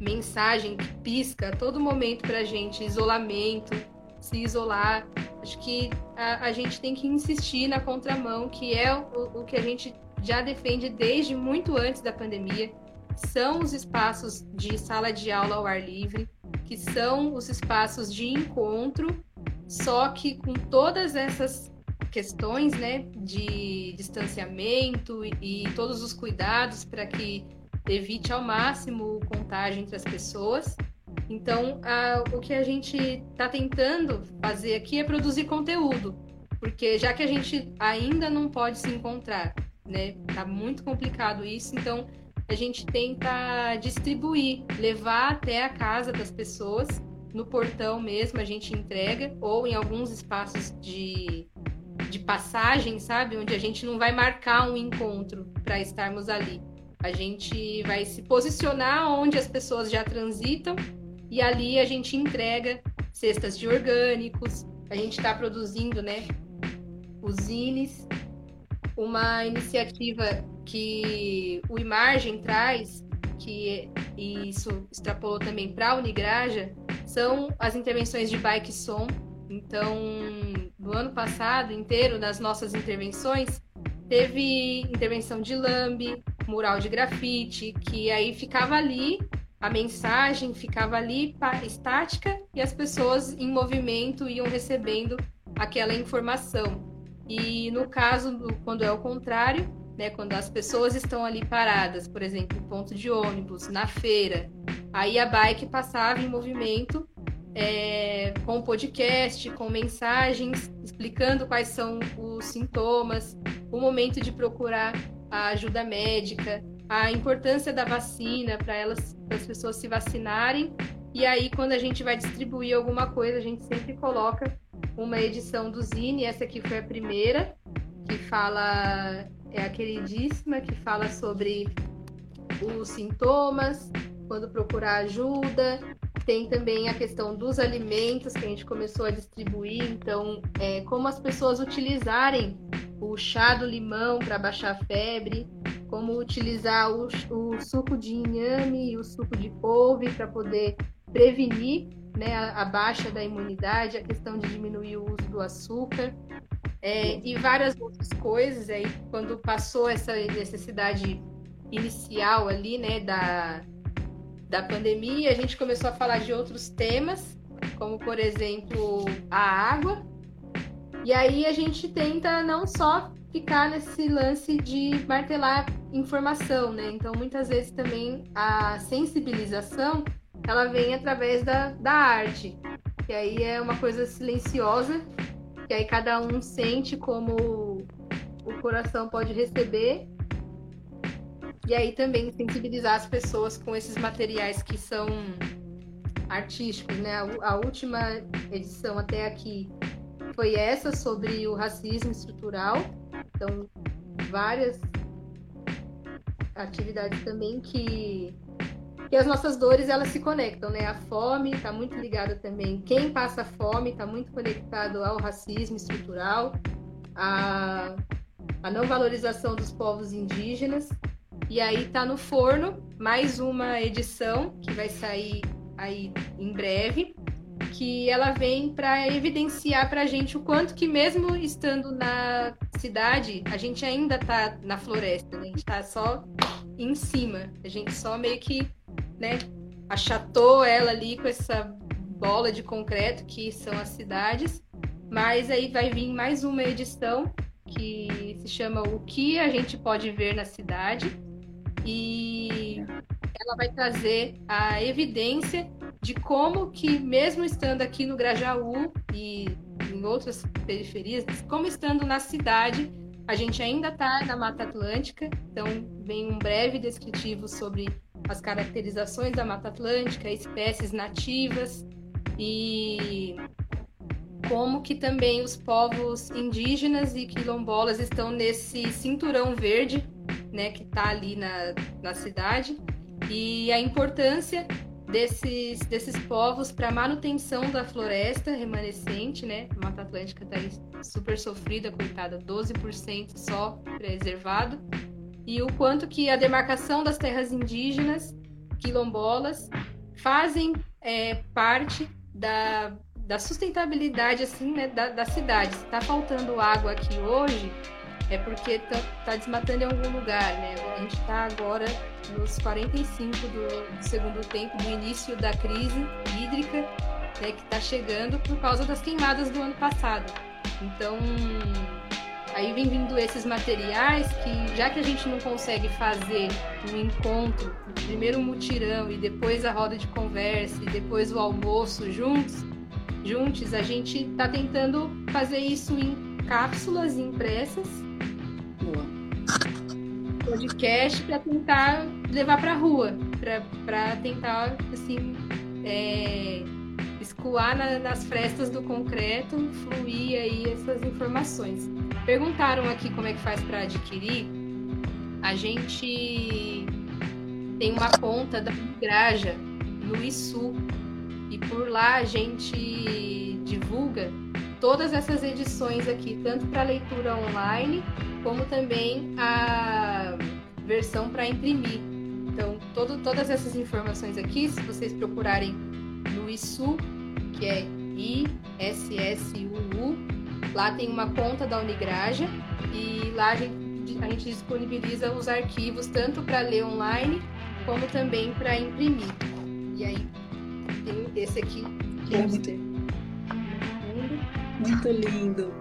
mensagem que pisca a todo momento para a gente, isolamento, se isolar. Acho que a, a, gente tem que insistir na contramão, que é o, o que a gente já defende desde muito antes da pandemia, são os espaços de sala de aula ao ar livre. que são os espaços de encontro, só que com todas essas questões, né, de distanciamento e, e todos os cuidados para que evite ao máximo o contágio entre as pessoas. Então, a, o que a gente está tentando fazer aqui é produzir conteúdo, porque já que a gente ainda não pode se encontrar, né, tá muito complicado isso, então a gente tenta distribuir, levar até a casa das pessoas, no portão mesmo a gente entrega, ou em alguns espaços de, de passagem, sabe? Onde a gente não vai marcar um encontro para estarmos ali. A gente vai se posicionar onde as pessoas já transitam e ali a gente entrega cestas de orgânicos, a gente está produzindo, né, usines, uma iniciativa que o Imargem traz, que isso extrapolou também para a Unigraja, são as intervenções de bike som. Então, no ano passado inteiro, nas nossas intervenções, teve intervenção de lambe, mural de grafite, que aí ficava ali a mensagem ficava ali estática e as pessoas em movimento iam recebendo aquela informação. E no caso, do, quando é o contrário, né, quando as pessoas estão ali paradas, por exemplo, ponto de ônibus, na feira, aí a bike passava em movimento é, com podcast, com mensagens explicando quais são os sintomas, o momento de procurar a ajuda médica, a importância da vacina para elas, para as pessoas se vacinarem. E aí, quando a gente vai distribuir alguma coisa, a gente sempre coloca uma edição do Zine. Essa aqui foi a primeira, que fala, é a queridíssima, que fala sobre os sintomas, quando procurar ajuda. Tem também a questão dos alimentos que a gente começou a distribuir. Então, é, como as pessoas utilizarem o chá do limão para baixar a febre, como utilizar o, o suco de inhame e o suco de couve para poder prevenir né, a, baixa da imunidade, a questão de diminuir o uso do açúcar é, e várias outras coisas. Aí, quando passou essa necessidade inicial ali, né, da, da pandemia, a gente começou a falar de outros temas, como por exemplo a água. E aí a gente tenta não só ficar nesse lance de martelar informação, né? Então muitas vezes também a sensibilização ela vem através da, da arte, que aí é uma coisa silenciosa, que aí cada um sente como o coração pode receber. E aí também sensibilizar as pessoas com esses materiais que são artísticos, né? A, a última edição até aqui foi essa sobre o racismo estrutural. Então, várias atividades também que que as nossas dores elas se conectam, né? A fome está muito ligada também. Quem passa fome está muito conectado ao racismo estrutural, a, a não valorização dos povos indígenas. E aí tá no forno mais uma edição que vai sair aí em breve, que ela vem para evidenciar para a gente o quanto que mesmo estando na cidade, a gente ainda tá na floresta, né? a gente está só em cima, a gente só meio que né, achatou ela ali com essa bola de concreto que são as cidades. Mas aí vai vir mais uma edição que se chama O que a gente pode ver na cidade e ela vai trazer a evidência de como que mesmo estando aqui no Grajaú e em outras periferias, como estando na cidade, a gente ainda está na Mata Atlântica, então vem um breve descritivo sobre as caracterizações da Mata Atlântica, espécies nativas e como que também os povos indígenas e quilombolas estão nesse cinturão verde, né, que está ali na, na cidade, e a importância desses, desses povos para manutenção da floresta remanescente, né? A Mata Atlântica está super sofrida, coitada, 12% só preservado e o quanto que a demarcação das terras indígenas, quilombolas, fazem é, parte da, da sustentabilidade assim, né, da, da cidade. Se está faltando água aqui hoje, é porque tá, tá desmatando em algum lugar, né? A gente está agora nos 45 do, do, segundo tempo, do início da crise hídrica, né, que está chegando por causa das queimadas do ano passado. Então, Aí vem vindo esses materiais que, já que a gente não consegue fazer um encontro, primeiro um mutirão e depois a roda de conversa e depois o almoço juntos, juntos, a gente está tentando fazer isso em cápsulas impressas. Boa. Podcast para tentar levar para a rua, para tentar assim é, escoar na, nas frestas do concreto, fluir aí essas informações. Perguntaram aqui como é que faz para adquirir. A gente tem uma conta da Graja no ISU e por lá a gente divulga todas essas edições aqui, tanto para leitura online como também a versão para imprimir. Então, todo, todas essas informações aqui, se vocês procurarem no ISU, que é I-S-S-U-U. Lá tem uma conta da Unigraja e lá a gente, a gente disponibiliza os arquivos tanto para ler online como também para imprimir. E aí tem esse aqui que é muito, muito lindo.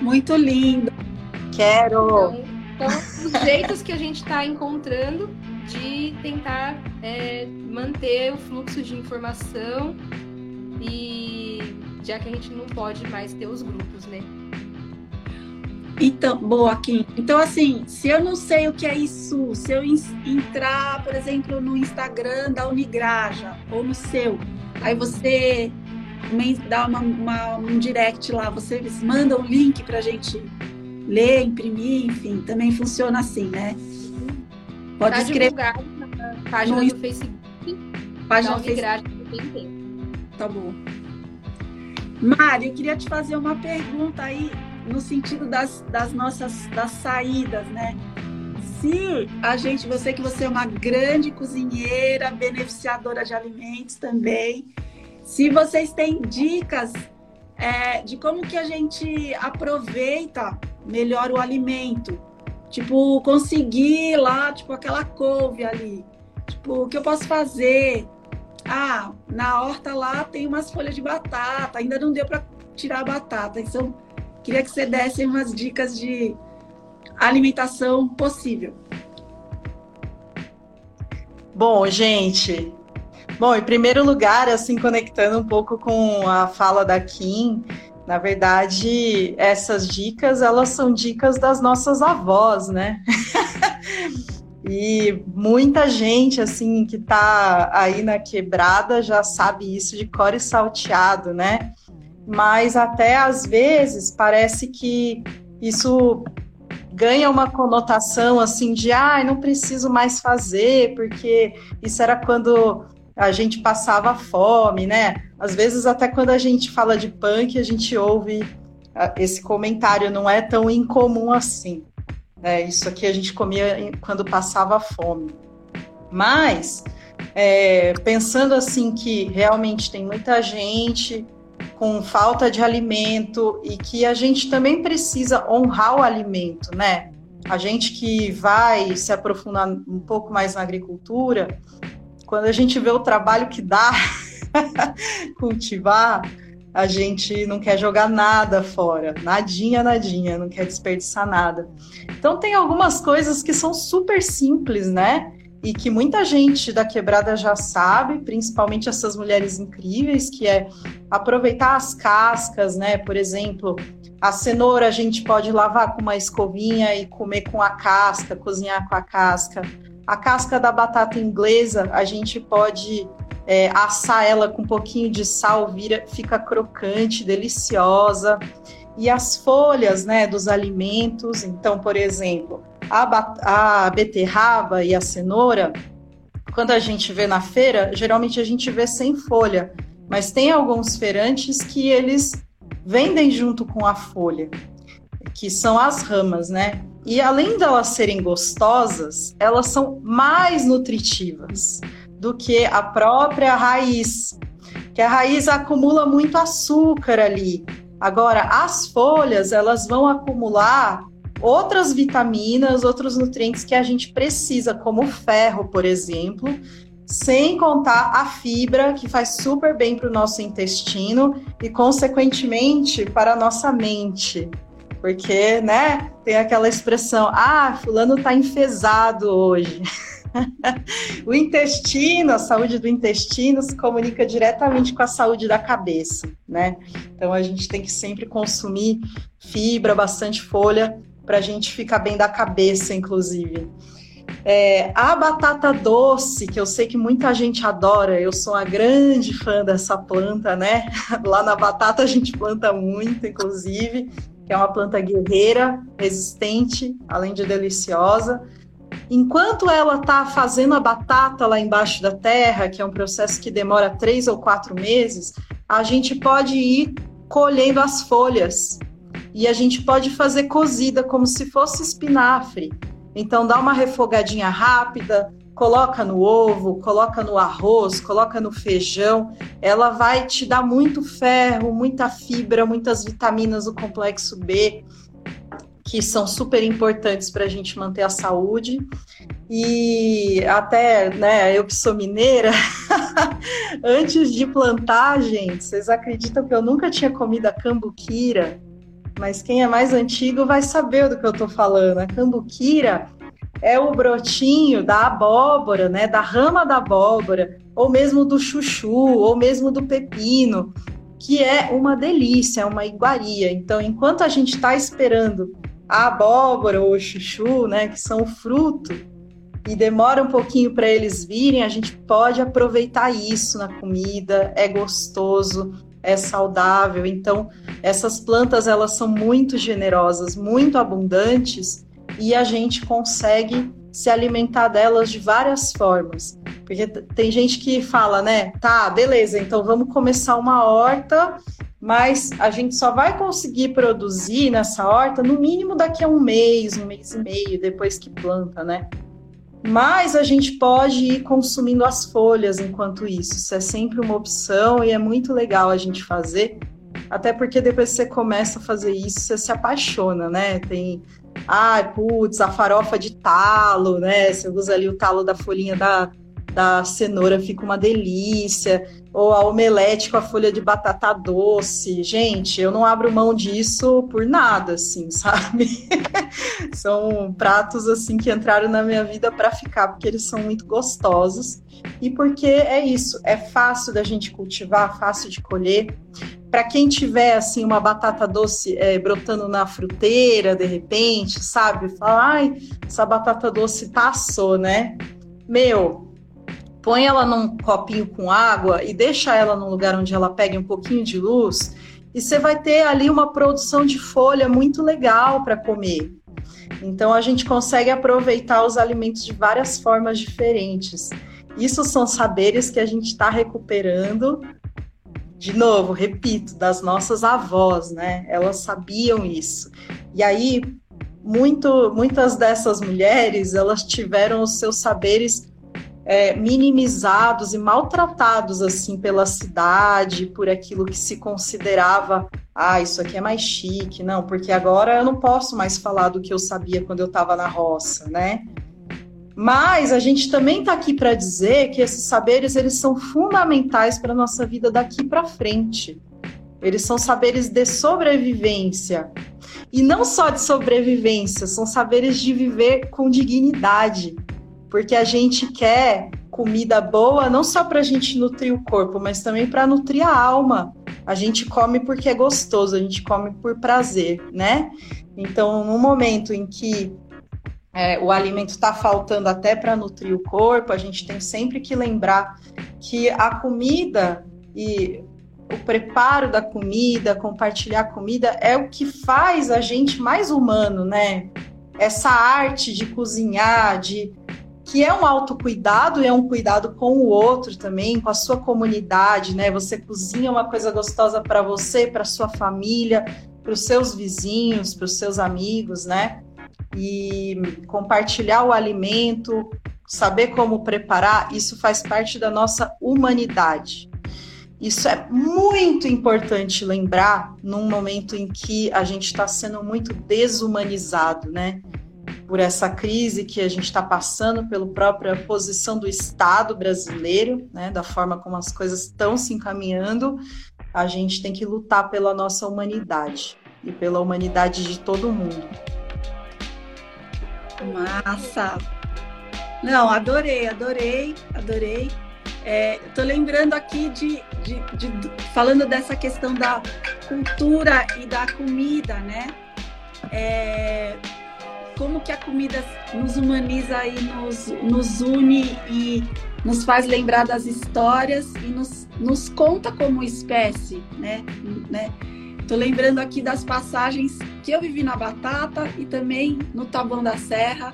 Muito lindo. Quero. Então, então os jeitos que a gente está encontrando de tentar é, manter o fluxo de informação e já que a gente não pode mais ter os grupos, né? Então, boa, Kim. Então, assim, se eu não sei o que é isso, se eu entrar, por exemplo, no Instagram da Unigraja ou no seu, aí você dá uma, uma, um direct lá, você manda um link para a gente ler, imprimir, enfim, também funciona assim, né? Pode tá escrever. na página no... do Facebook. Página Unigraja também tem. Tá bom. Mário, eu queria te fazer uma pergunta aí no sentido das, das nossas das saídas, né? Se a gente, você que você é uma grande cozinheira, beneficiadora de alimentos também, se vocês têm dicas é, de como que a gente aproveita melhor o alimento, tipo conseguir lá, tipo aquela couve ali, tipo o que eu posso fazer ah, na horta lá tem umas folhas de batata, ainda não deu para tirar a batata. Então, queria que você desse umas dicas de alimentação possível. Bom, gente. Bom, em primeiro lugar, assim, conectando um pouco com a fala da Kim, na verdade, essas dicas, elas são dicas das nossas avós, né? E muita gente, assim, que está aí na quebrada já sabe isso de core salteado, né? Mas até às vezes parece que isso ganha uma conotação assim de ah, não preciso mais fazer, porque isso era quando a gente passava fome, né? Às vezes até quando a gente fala de punk, a gente ouve ah, esse comentário, não é tão incomum assim. É, isso aqui a gente comia quando passava fome. Mas, é, pensando assim que realmente tem muita gente com falta de alimento e que a gente também precisa honrar o alimento, né? A gente que vai se aprofundar um pouco mais na agricultura, quando a gente vê o trabalho que dá cultivar, a gente não quer jogar nada fora, nadinha, nadinha, não quer desperdiçar nada. Então tem algumas coisas que são super simples, né? E que muita gente da quebrada já sabe, principalmente essas mulheres incríveis, que é aproveitar as cascas, né? Por exemplo, a cenoura a gente pode lavar com uma escovinha e comer com a casca, cozinhar com a casca. A casca da batata inglesa a gente pode é, assar ela com um pouquinho de sal, vira, fica crocante, deliciosa. E as folhas né, dos alimentos, então, por exemplo, a, a beterraba e a cenoura, quando a gente vê na feira, geralmente a gente vê sem folha, mas tem alguns feirantes que eles vendem junto com a folha, que são as ramas, né? E além de elas serem gostosas, elas são mais nutritivas do que a própria raiz, que a raiz acumula muito açúcar ali. Agora, as folhas, elas vão acumular outras vitaminas, outros nutrientes que a gente precisa, como ferro, por exemplo, sem contar a fibra, que faz super bem para o nosso intestino e, consequentemente, para a nossa mente. Porque, né, tem aquela expressão, ah, fulano tá enfesado hoje. o intestino, a saúde do intestino se comunica diretamente com a saúde da cabeça, né? Então a gente tem que sempre consumir fibra, bastante folha, para a gente ficar bem da cabeça, inclusive. É, a batata doce, que eu sei que muita gente adora, eu sou uma grande fã dessa planta, né? Lá na batata a gente planta muito, inclusive, que é uma planta guerreira, resistente, além de deliciosa. Enquanto ela está fazendo a batata lá embaixo da terra, que é um processo que demora três ou quatro meses, a gente pode ir colhendo as folhas e a gente pode fazer cozida como se fosse espinafre. Então dá uma refogadinha rápida, coloca no ovo, coloca no arroz, coloca no feijão. Ela vai te dar muito ferro, muita fibra, muitas vitaminas do complexo B, que são super importantes para a gente manter a saúde. E até, né, eu que sou mineira, antes de plantar, gente, vocês acreditam que eu nunca tinha comido a cambuquira? mas quem é mais antigo vai saber do que eu estou falando. A cambuquira é o brotinho da abóbora, né, da rama da abóbora, ou mesmo do chuchu, ou mesmo do pepino, que é uma delícia, é uma iguaria. Então, enquanto a gente está esperando a abóbora ou o chuchu, né, que são o fruto, e demora um pouquinho para eles virem, a gente pode aproveitar isso na comida, é gostoso, é saudável. Então, essas plantas elas são muito generosas, muito abundantes e a gente consegue se alimentar delas de várias formas. Porque tem gente que fala, né? Tá, beleza, então vamos começar uma horta, mas a gente só vai conseguir produzir nessa horta no mínimo daqui a um mês, um mês e meio depois que planta, né? Mas a gente pode ir consumindo as folhas enquanto isso. Isso é sempre uma opção e é muito legal a gente fazer. Até porque depois que você começa a fazer isso, você se apaixona, né? Tem, ai, ah, putz, a farofa de talo, né? Você usa ali o talo da folhinha da, da cenoura, fica uma delícia ou a omelete com a folha de batata doce. Gente, eu não abro mão disso por nada, assim, sabe? são pratos assim que entraram na minha vida para ficar, porque eles são muito gostosos e porque é isso, é fácil da gente cultivar, fácil de colher. Para quem tiver assim uma batata doce é, brotando na fruteira, de repente, sabe? Fala, ai, essa batata doce passou, né? Meu, põe ela num copinho com água e deixa ela num lugar onde ela pegue um pouquinho de luz, e você vai ter ali uma produção de folha muito legal para comer. Então a gente consegue aproveitar os alimentos de várias formas diferentes. Isso são saberes que a gente está recuperando. De novo, repito, das nossas avós, né? Elas sabiam isso. E aí, muito, muitas dessas mulheres, elas tiveram os seus saberes é, minimizados e maltratados assim pela cidade, por aquilo que se considerava, ah, isso aqui é mais chique, não, porque agora eu não posso mais falar do que eu sabia quando eu estava na roça, né? Mas a gente também está aqui para dizer que esses saberes eles são fundamentais para a nossa vida daqui para frente. Eles são saberes de sobrevivência. E não só de sobrevivência, são saberes de viver com dignidade porque a gente quer comida boa não só para a gente nutrir o corpo, mas também para nutrir a alma. A gente come porque é gostoso, a gente come por prazer, né? Então, no momento em que é, o alimento está faltando até para nutrir o corpo, a gente tem sempre que lembrar que a comida e o preparo da comida, compartilhar comida é o que faz a gente mais humano, né? Essa arte de cozinhar, de que é um autocuidado e é um cuidado com o outro também, com a sua comunidade, né? Você cozinha uma coisa gostosa para você, para sua família, para os seus vizinhos, para os seus amigos, né? E compartilhar o alimento, saber como preparar, isso faz parte da nossa humanidade. Isso é muito importante lembrar num momento em que a gente está sendo muito desumanizado, né? Por essa crise que a gente está passando, pela própria posição do Estado brasileiro, né? Da forma como as coisas estão se encaminhando, a gente tem que lutar pela nossa humanidade e pela humanidade de todo mundo. Massa! Não, adorei, adorei, adorei. Estou é, lembrando aqui de, de, de, falando dessa questão da cultura e da comida, né? É, como que a comida nos humaniza e nos, nos une e nos faz lembrar das histórias e nos, nos conta como espécie, né? né? Tô lembrando aqui das passagens que eu vivi na Batata e também no Taboão da Serra,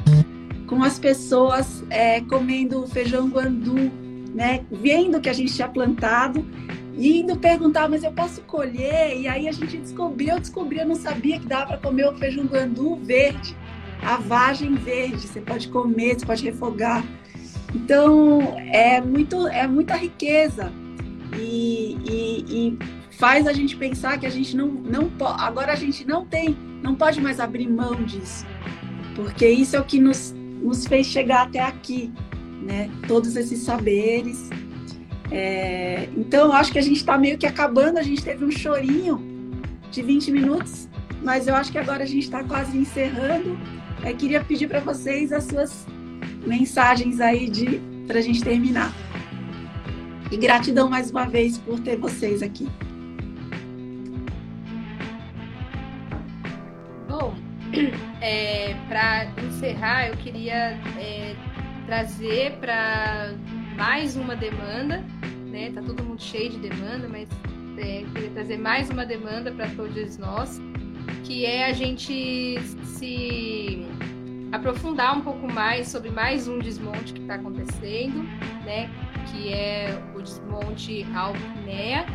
com as pessoas é, comendo feijão guandu né? Vendo que a gente tinha plantado e indo perguntar, mas eu posso colher? E aí a gente descobriu, eu descobri, eu não sabia que dava para comer o feijão guandu verde, a vagem verde. Você pode comer, você pode refogar. Então é muito, é muita riqueza e, e, e faz a gente pensar que a gente não, não pode, agora a gente não tem, não pode mais abrir mão disso, porque isso é o que nos, nos fez chegar até aqui né? Todos esses saberes. É, então, acho que a gente está meio que acabando. A gente teve um chorinho de 20 minutos, mas eu acho que agora a gente está quase encerrando. Eu queria pedir para vocês as suas mensagens aí de para a gente terminar. E gratidão mais uma vez por ter vocês aqui. Bom, é, para encerrar, eu queria é, trazer para mais uma demanda, né? Tá todo mundo cheio de demanda, mas é, queria trazer mais uma demanda para todos nós, que é a gente se aprofundar um pouco mais sobre mais um desmonte que está acontecendo, né? Que é o desmonte Alpnea,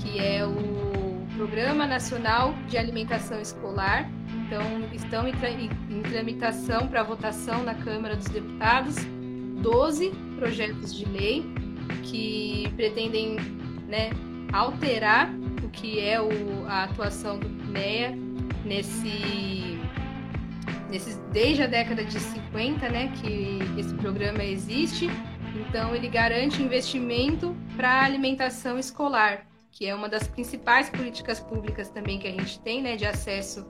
que é o Programa Nacional de Alimentação Escolar. Então, estão em, tramitação para votação na Câmara dos Deputados 12 projetos de lei que pretendem né, alterar o que é o, a atuação do MEA nesse, desde a década de 50, né, que esse programa existe. Então ele garante investimento para a alimentação escolar, que é uma das principais políticas públicas também que a gente tem, né, de acesso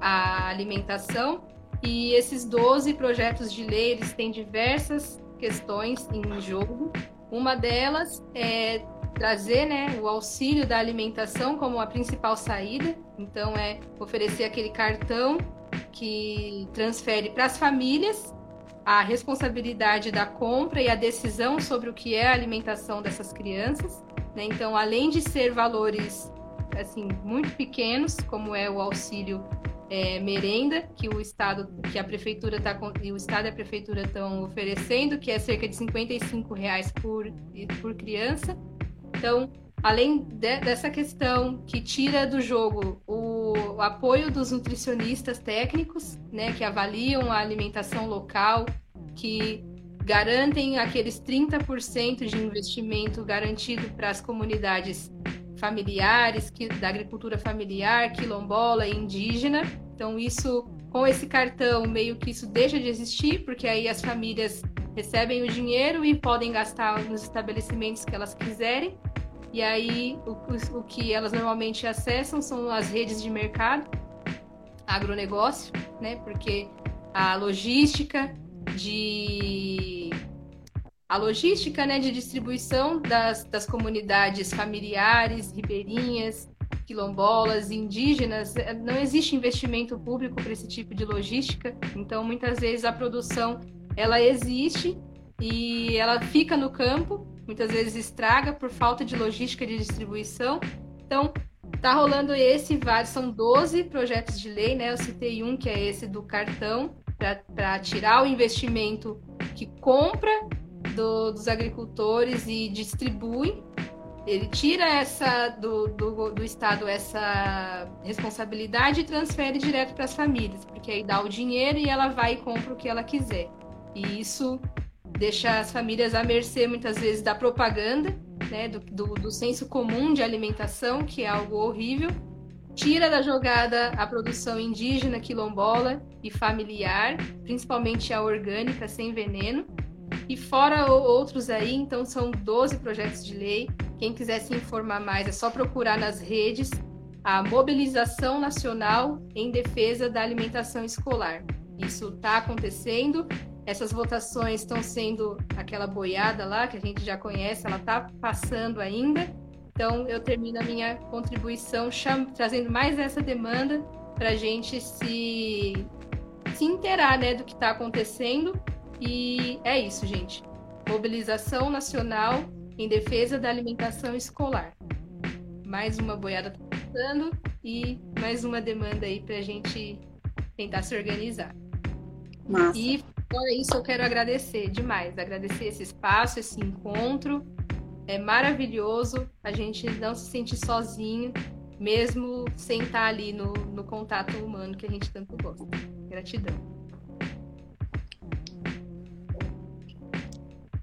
à alimentação. E esses 12 projetos de lei, eles têm diversas questões em jogo. Uma delas é trazer né, o auxílio da alimentação como a principal saída. Então, é oferecer aquele cartão que transfere para as famílias a responsabilidade da compra e a decisão sobre o que é a alimentação dessas crianças. Né? Então, além de ser valores assim muito pequenos, como é o auxílio é, merenda que o estado, que a prefeitura tá o estado e a prefeitura estão oferecendo, que é cerca de 55 reais por, por criança. Então, além de, dessa questão que tira do jogo o, o, apoio dos nutricionistas técnicos, né, que avaliam a alimentação local, que garantem aqueles 30% de investimento garantido para as comunidades familiares, que, da agricultura familiar, quilombola e indígena. Então, isso, com esse cartão, meio que isso deixa de existir, porque aí as famílias recebem o dinheiro e podem gastar nos estabelecimentos que elas quiserem. E aí, o, o que elas normalmente acessam são as redes de mercado, agronegócio, né? Porque a logística de a logística né, de distribuição das, das comunidades familiares, ribeirinhas, quilombolas, indígenas, eh, não existe investimento público para esse tipo de logística. Então, muitas vezes a produção ela existe e ela fica no campo, muitas vezes estraga por falta de logística de distribuição. Então, tá rolando esse vários, são 12 projetos de lei, né? Eu citei um que é esse do cartão para tirar o investimento que compra do, dos agricultores e distribui. Ele tira essa do, do, do Estado essa responsabilidade e transfere direto para as famílias, porque aí dá o dinheiro e ela vai e compra o que ela quiser. E isso deixa as famílias à mercê muitas vezes da propaganda né, do, do, do senso comum de alimentação, que é algo horrível, tira da jogada a produção indígena, quilombola e familiar, principalmente a orgânica sem veneno, e fora outros aí, então são 12 projetos de lei. Quem quiser se informar mais é só procurar nas redes a Mobilização Nacional em Defesa da Alimentação Escolar. Isso está acontecendo. Essas votações estão sendo aquela boiada lá que a gente já conhece, ela está passando ainda. Então, eu termino a minha contribuição trazendo mais essa demanda para a gente se, se inteirar né, do que está acontecendo. E é isso, gente. Mobilização nacional em defesa da alimentação escolar. Mais uma boiada tá passando e mais uma demanda aí para a gente tentar se organizar. Massa. E fora isso, eu quero agradecer demais, agradecer esse espaço, esse encontro. É maravilhoso a gente não se sentir sozinho, mesmo sem estar ali no, no contato humano que a gente tanto gosta. Gratidão.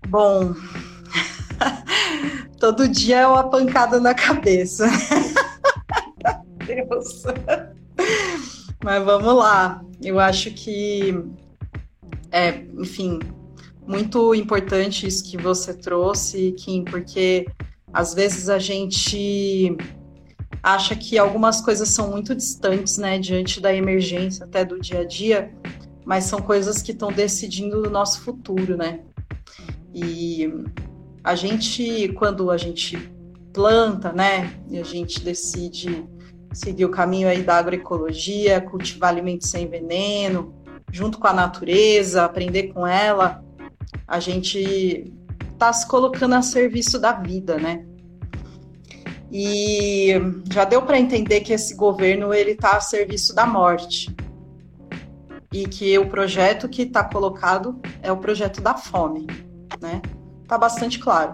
Bom, todo dia é uma pancada na cabeça. Deus. Mas vamos lá. Eu acho que é, enfim, muito importante isso que você trouxe, Kim, porque às vezes a gente acha que algumas coisas são muito distantes, né, diante da emergência, até do dia a dia, mas são coisas que estão decidindo o nosso futuro, né? E a gente, quando a gente planta, né, e a gente decide seguir o caminho aí da agroecologia, cultivar alimentos sem veneno, junto com a natureza, aprender com ela, a gente está se colocando a serviço da vida, né? E já deu para entender que esse governo ele está a serviço da morte e que o projeto que está colocado é o projeto da fome, né? Tá bastante claro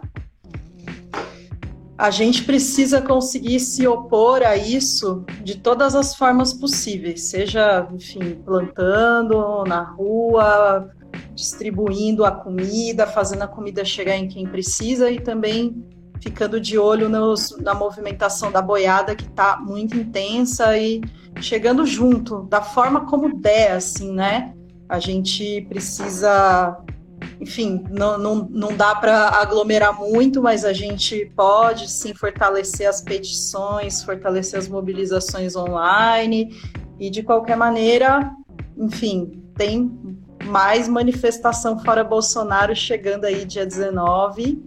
a gente precisa conseguir se opor a isso de todas as formas possíveis, seja, enfim, plantando na rua, distribuindo a comida, fazendo a comida chegar em quem precisa e também ficando de olho nos, na movimentação da boiada que está muito intensa e chegando junto, da forma como der, assim, né? A gente precisa enfim, não, não, não dá para aglomerar muito, mas a gente pode sim fortalecer as petições, fortalecer as mobilizações online e de qualquer maneira, enfim, tem mais manifestação fora Bolsonaro chegando aí dia 19.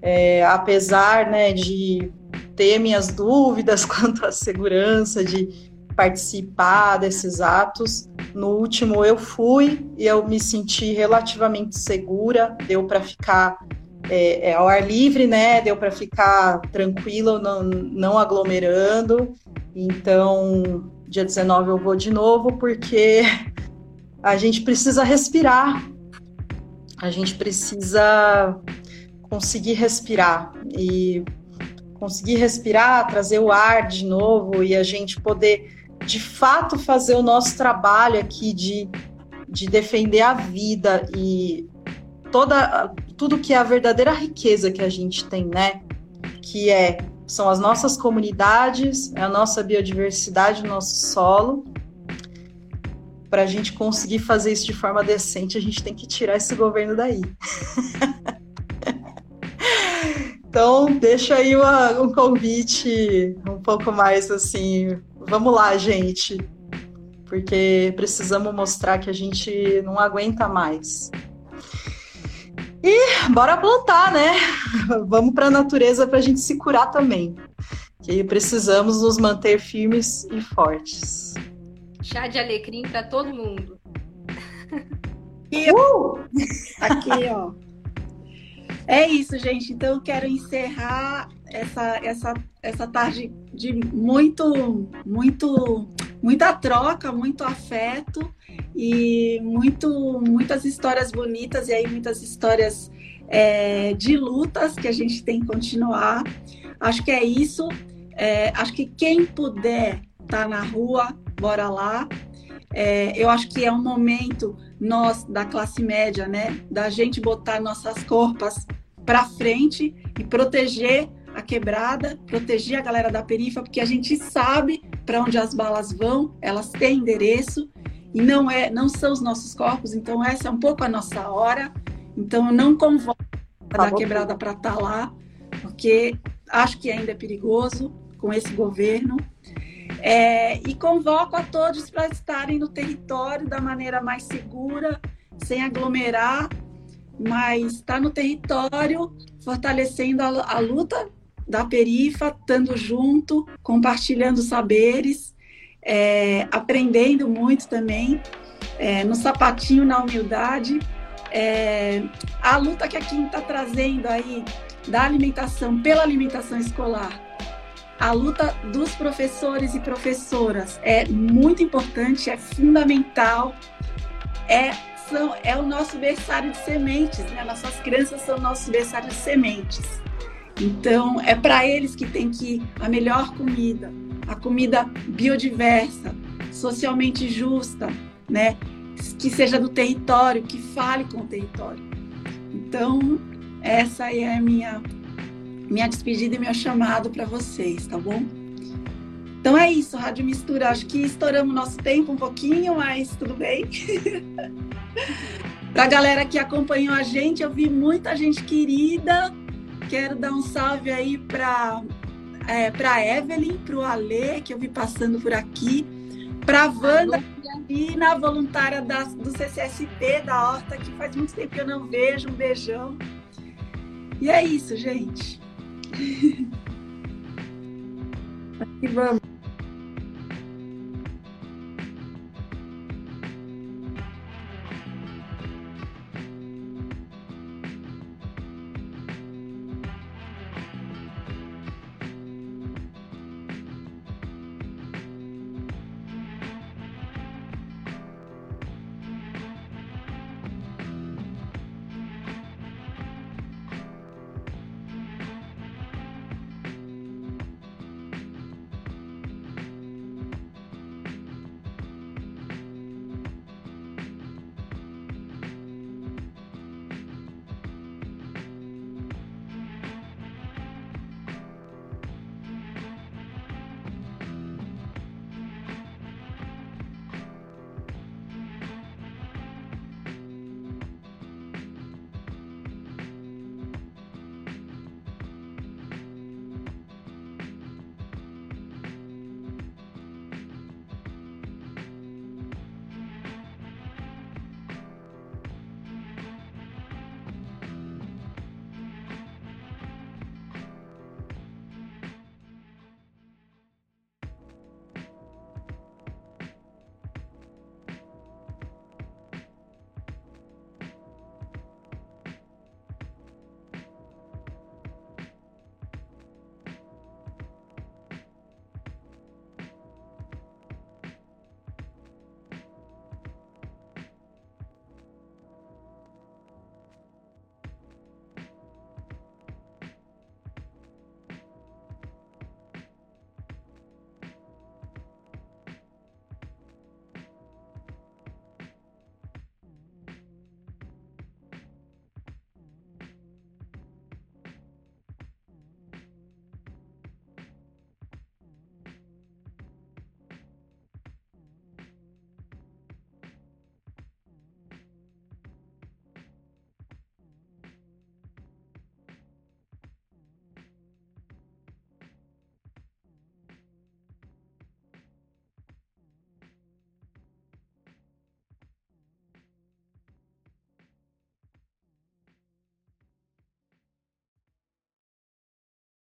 É, apesar né, de ter minhas dúvidas quanto à segurança, de participar desses atos. No último eu fui e eu me senti relativamente segura, deu para ficar é, é, ao ar livre, né? Deu para ficar tranquilo, não, não aglomerando. Então, dia 19 eu vou de novo, porque a gente precisa respirar, a gente precisa conseguir respirar e conseguir respirar, trazer o ar de novo e a gente poder de fato fazer o nosso trabalho aqui de, de defender a vida e toda tudo que é a verdadeira riqueza que a gente tem, né? Que é são as nossas comunidades, é a nossa biodiversidade, o nosso solo. Para a gente conseguir fazer isso de forma decente, a gente tem que tirar esse governo daí. então, deixa aí uma, um convite um pouco mais assim vamos lá, gente. Porque precisamos mostrar que a gente não aguenta mais. E bora plantar, né? Vamos para a natureza para a gente se curar também. Que precisamos nos manter firmes e fortes. Chá de alecrim para todo mundo. E, uh! Aqui, ó. É isso, gente. Então, eu quero encerrar essa, essa, essa tarde de muito, muito, muita troca, muito afeto e muito, muitas histórias bonitas e aí muitas histórias é, de lutas que a gente tem que continuar. Acho que é isso. É, acho que quem puder estar tá na rua, bora lá. É, eu acho que é um momento nós da classe média, né, da gente botar nossas corpas para frente e proteger a quebrada, proteger a galera da perifa, porque a gente sabe para onde as balas vão, elas têm endereço e não é, não são os nossos corpos, então essa é um pouco a nossa hora. Então eu não convoco a da quebrada para estar tá lá, porque acho que ainda é perigoso com esse governo. É, e convoco a todos para estarem no território da maneira mais segura, sem aglomerar, mas estar tá no território, fortalecendo a, a luta da perifa, estando junto, compartilhando saberes, é, aprendendo muito também, é, no sapatinho, na humildade. É, a luta que a Kim está trazendo aí da alimentação, pela alimentação escolar, a luta dos professores e professoras é muito importante, é fundamental, é, são, é o nosso berçário de sementes, né? Nossas crianças são nosso berçário de sementes. Então, é para eles que tem que ir a melhor comida, a comida biodiversa, socialmente justa, né? Que seja do território, que fale com o território. Então, essa é a minha minha despedida e meu chamado para vocês, tá bom? Então é isso, Rádio Mistura. Acho que estouramos nosso tempo um pouquinho, mas tudo bem. para a galera que acompanhou a gente, eu vi muita gente querida. Quero dar um salve aí para é, para Evelyn, para o Alê, que eu vi passando por aqui, para a Wanda e na voluntária da, do CCSP da Horta, que faz muito tempo que eu não vejo. Um beijão. E é isso, gente. Aqui vamos.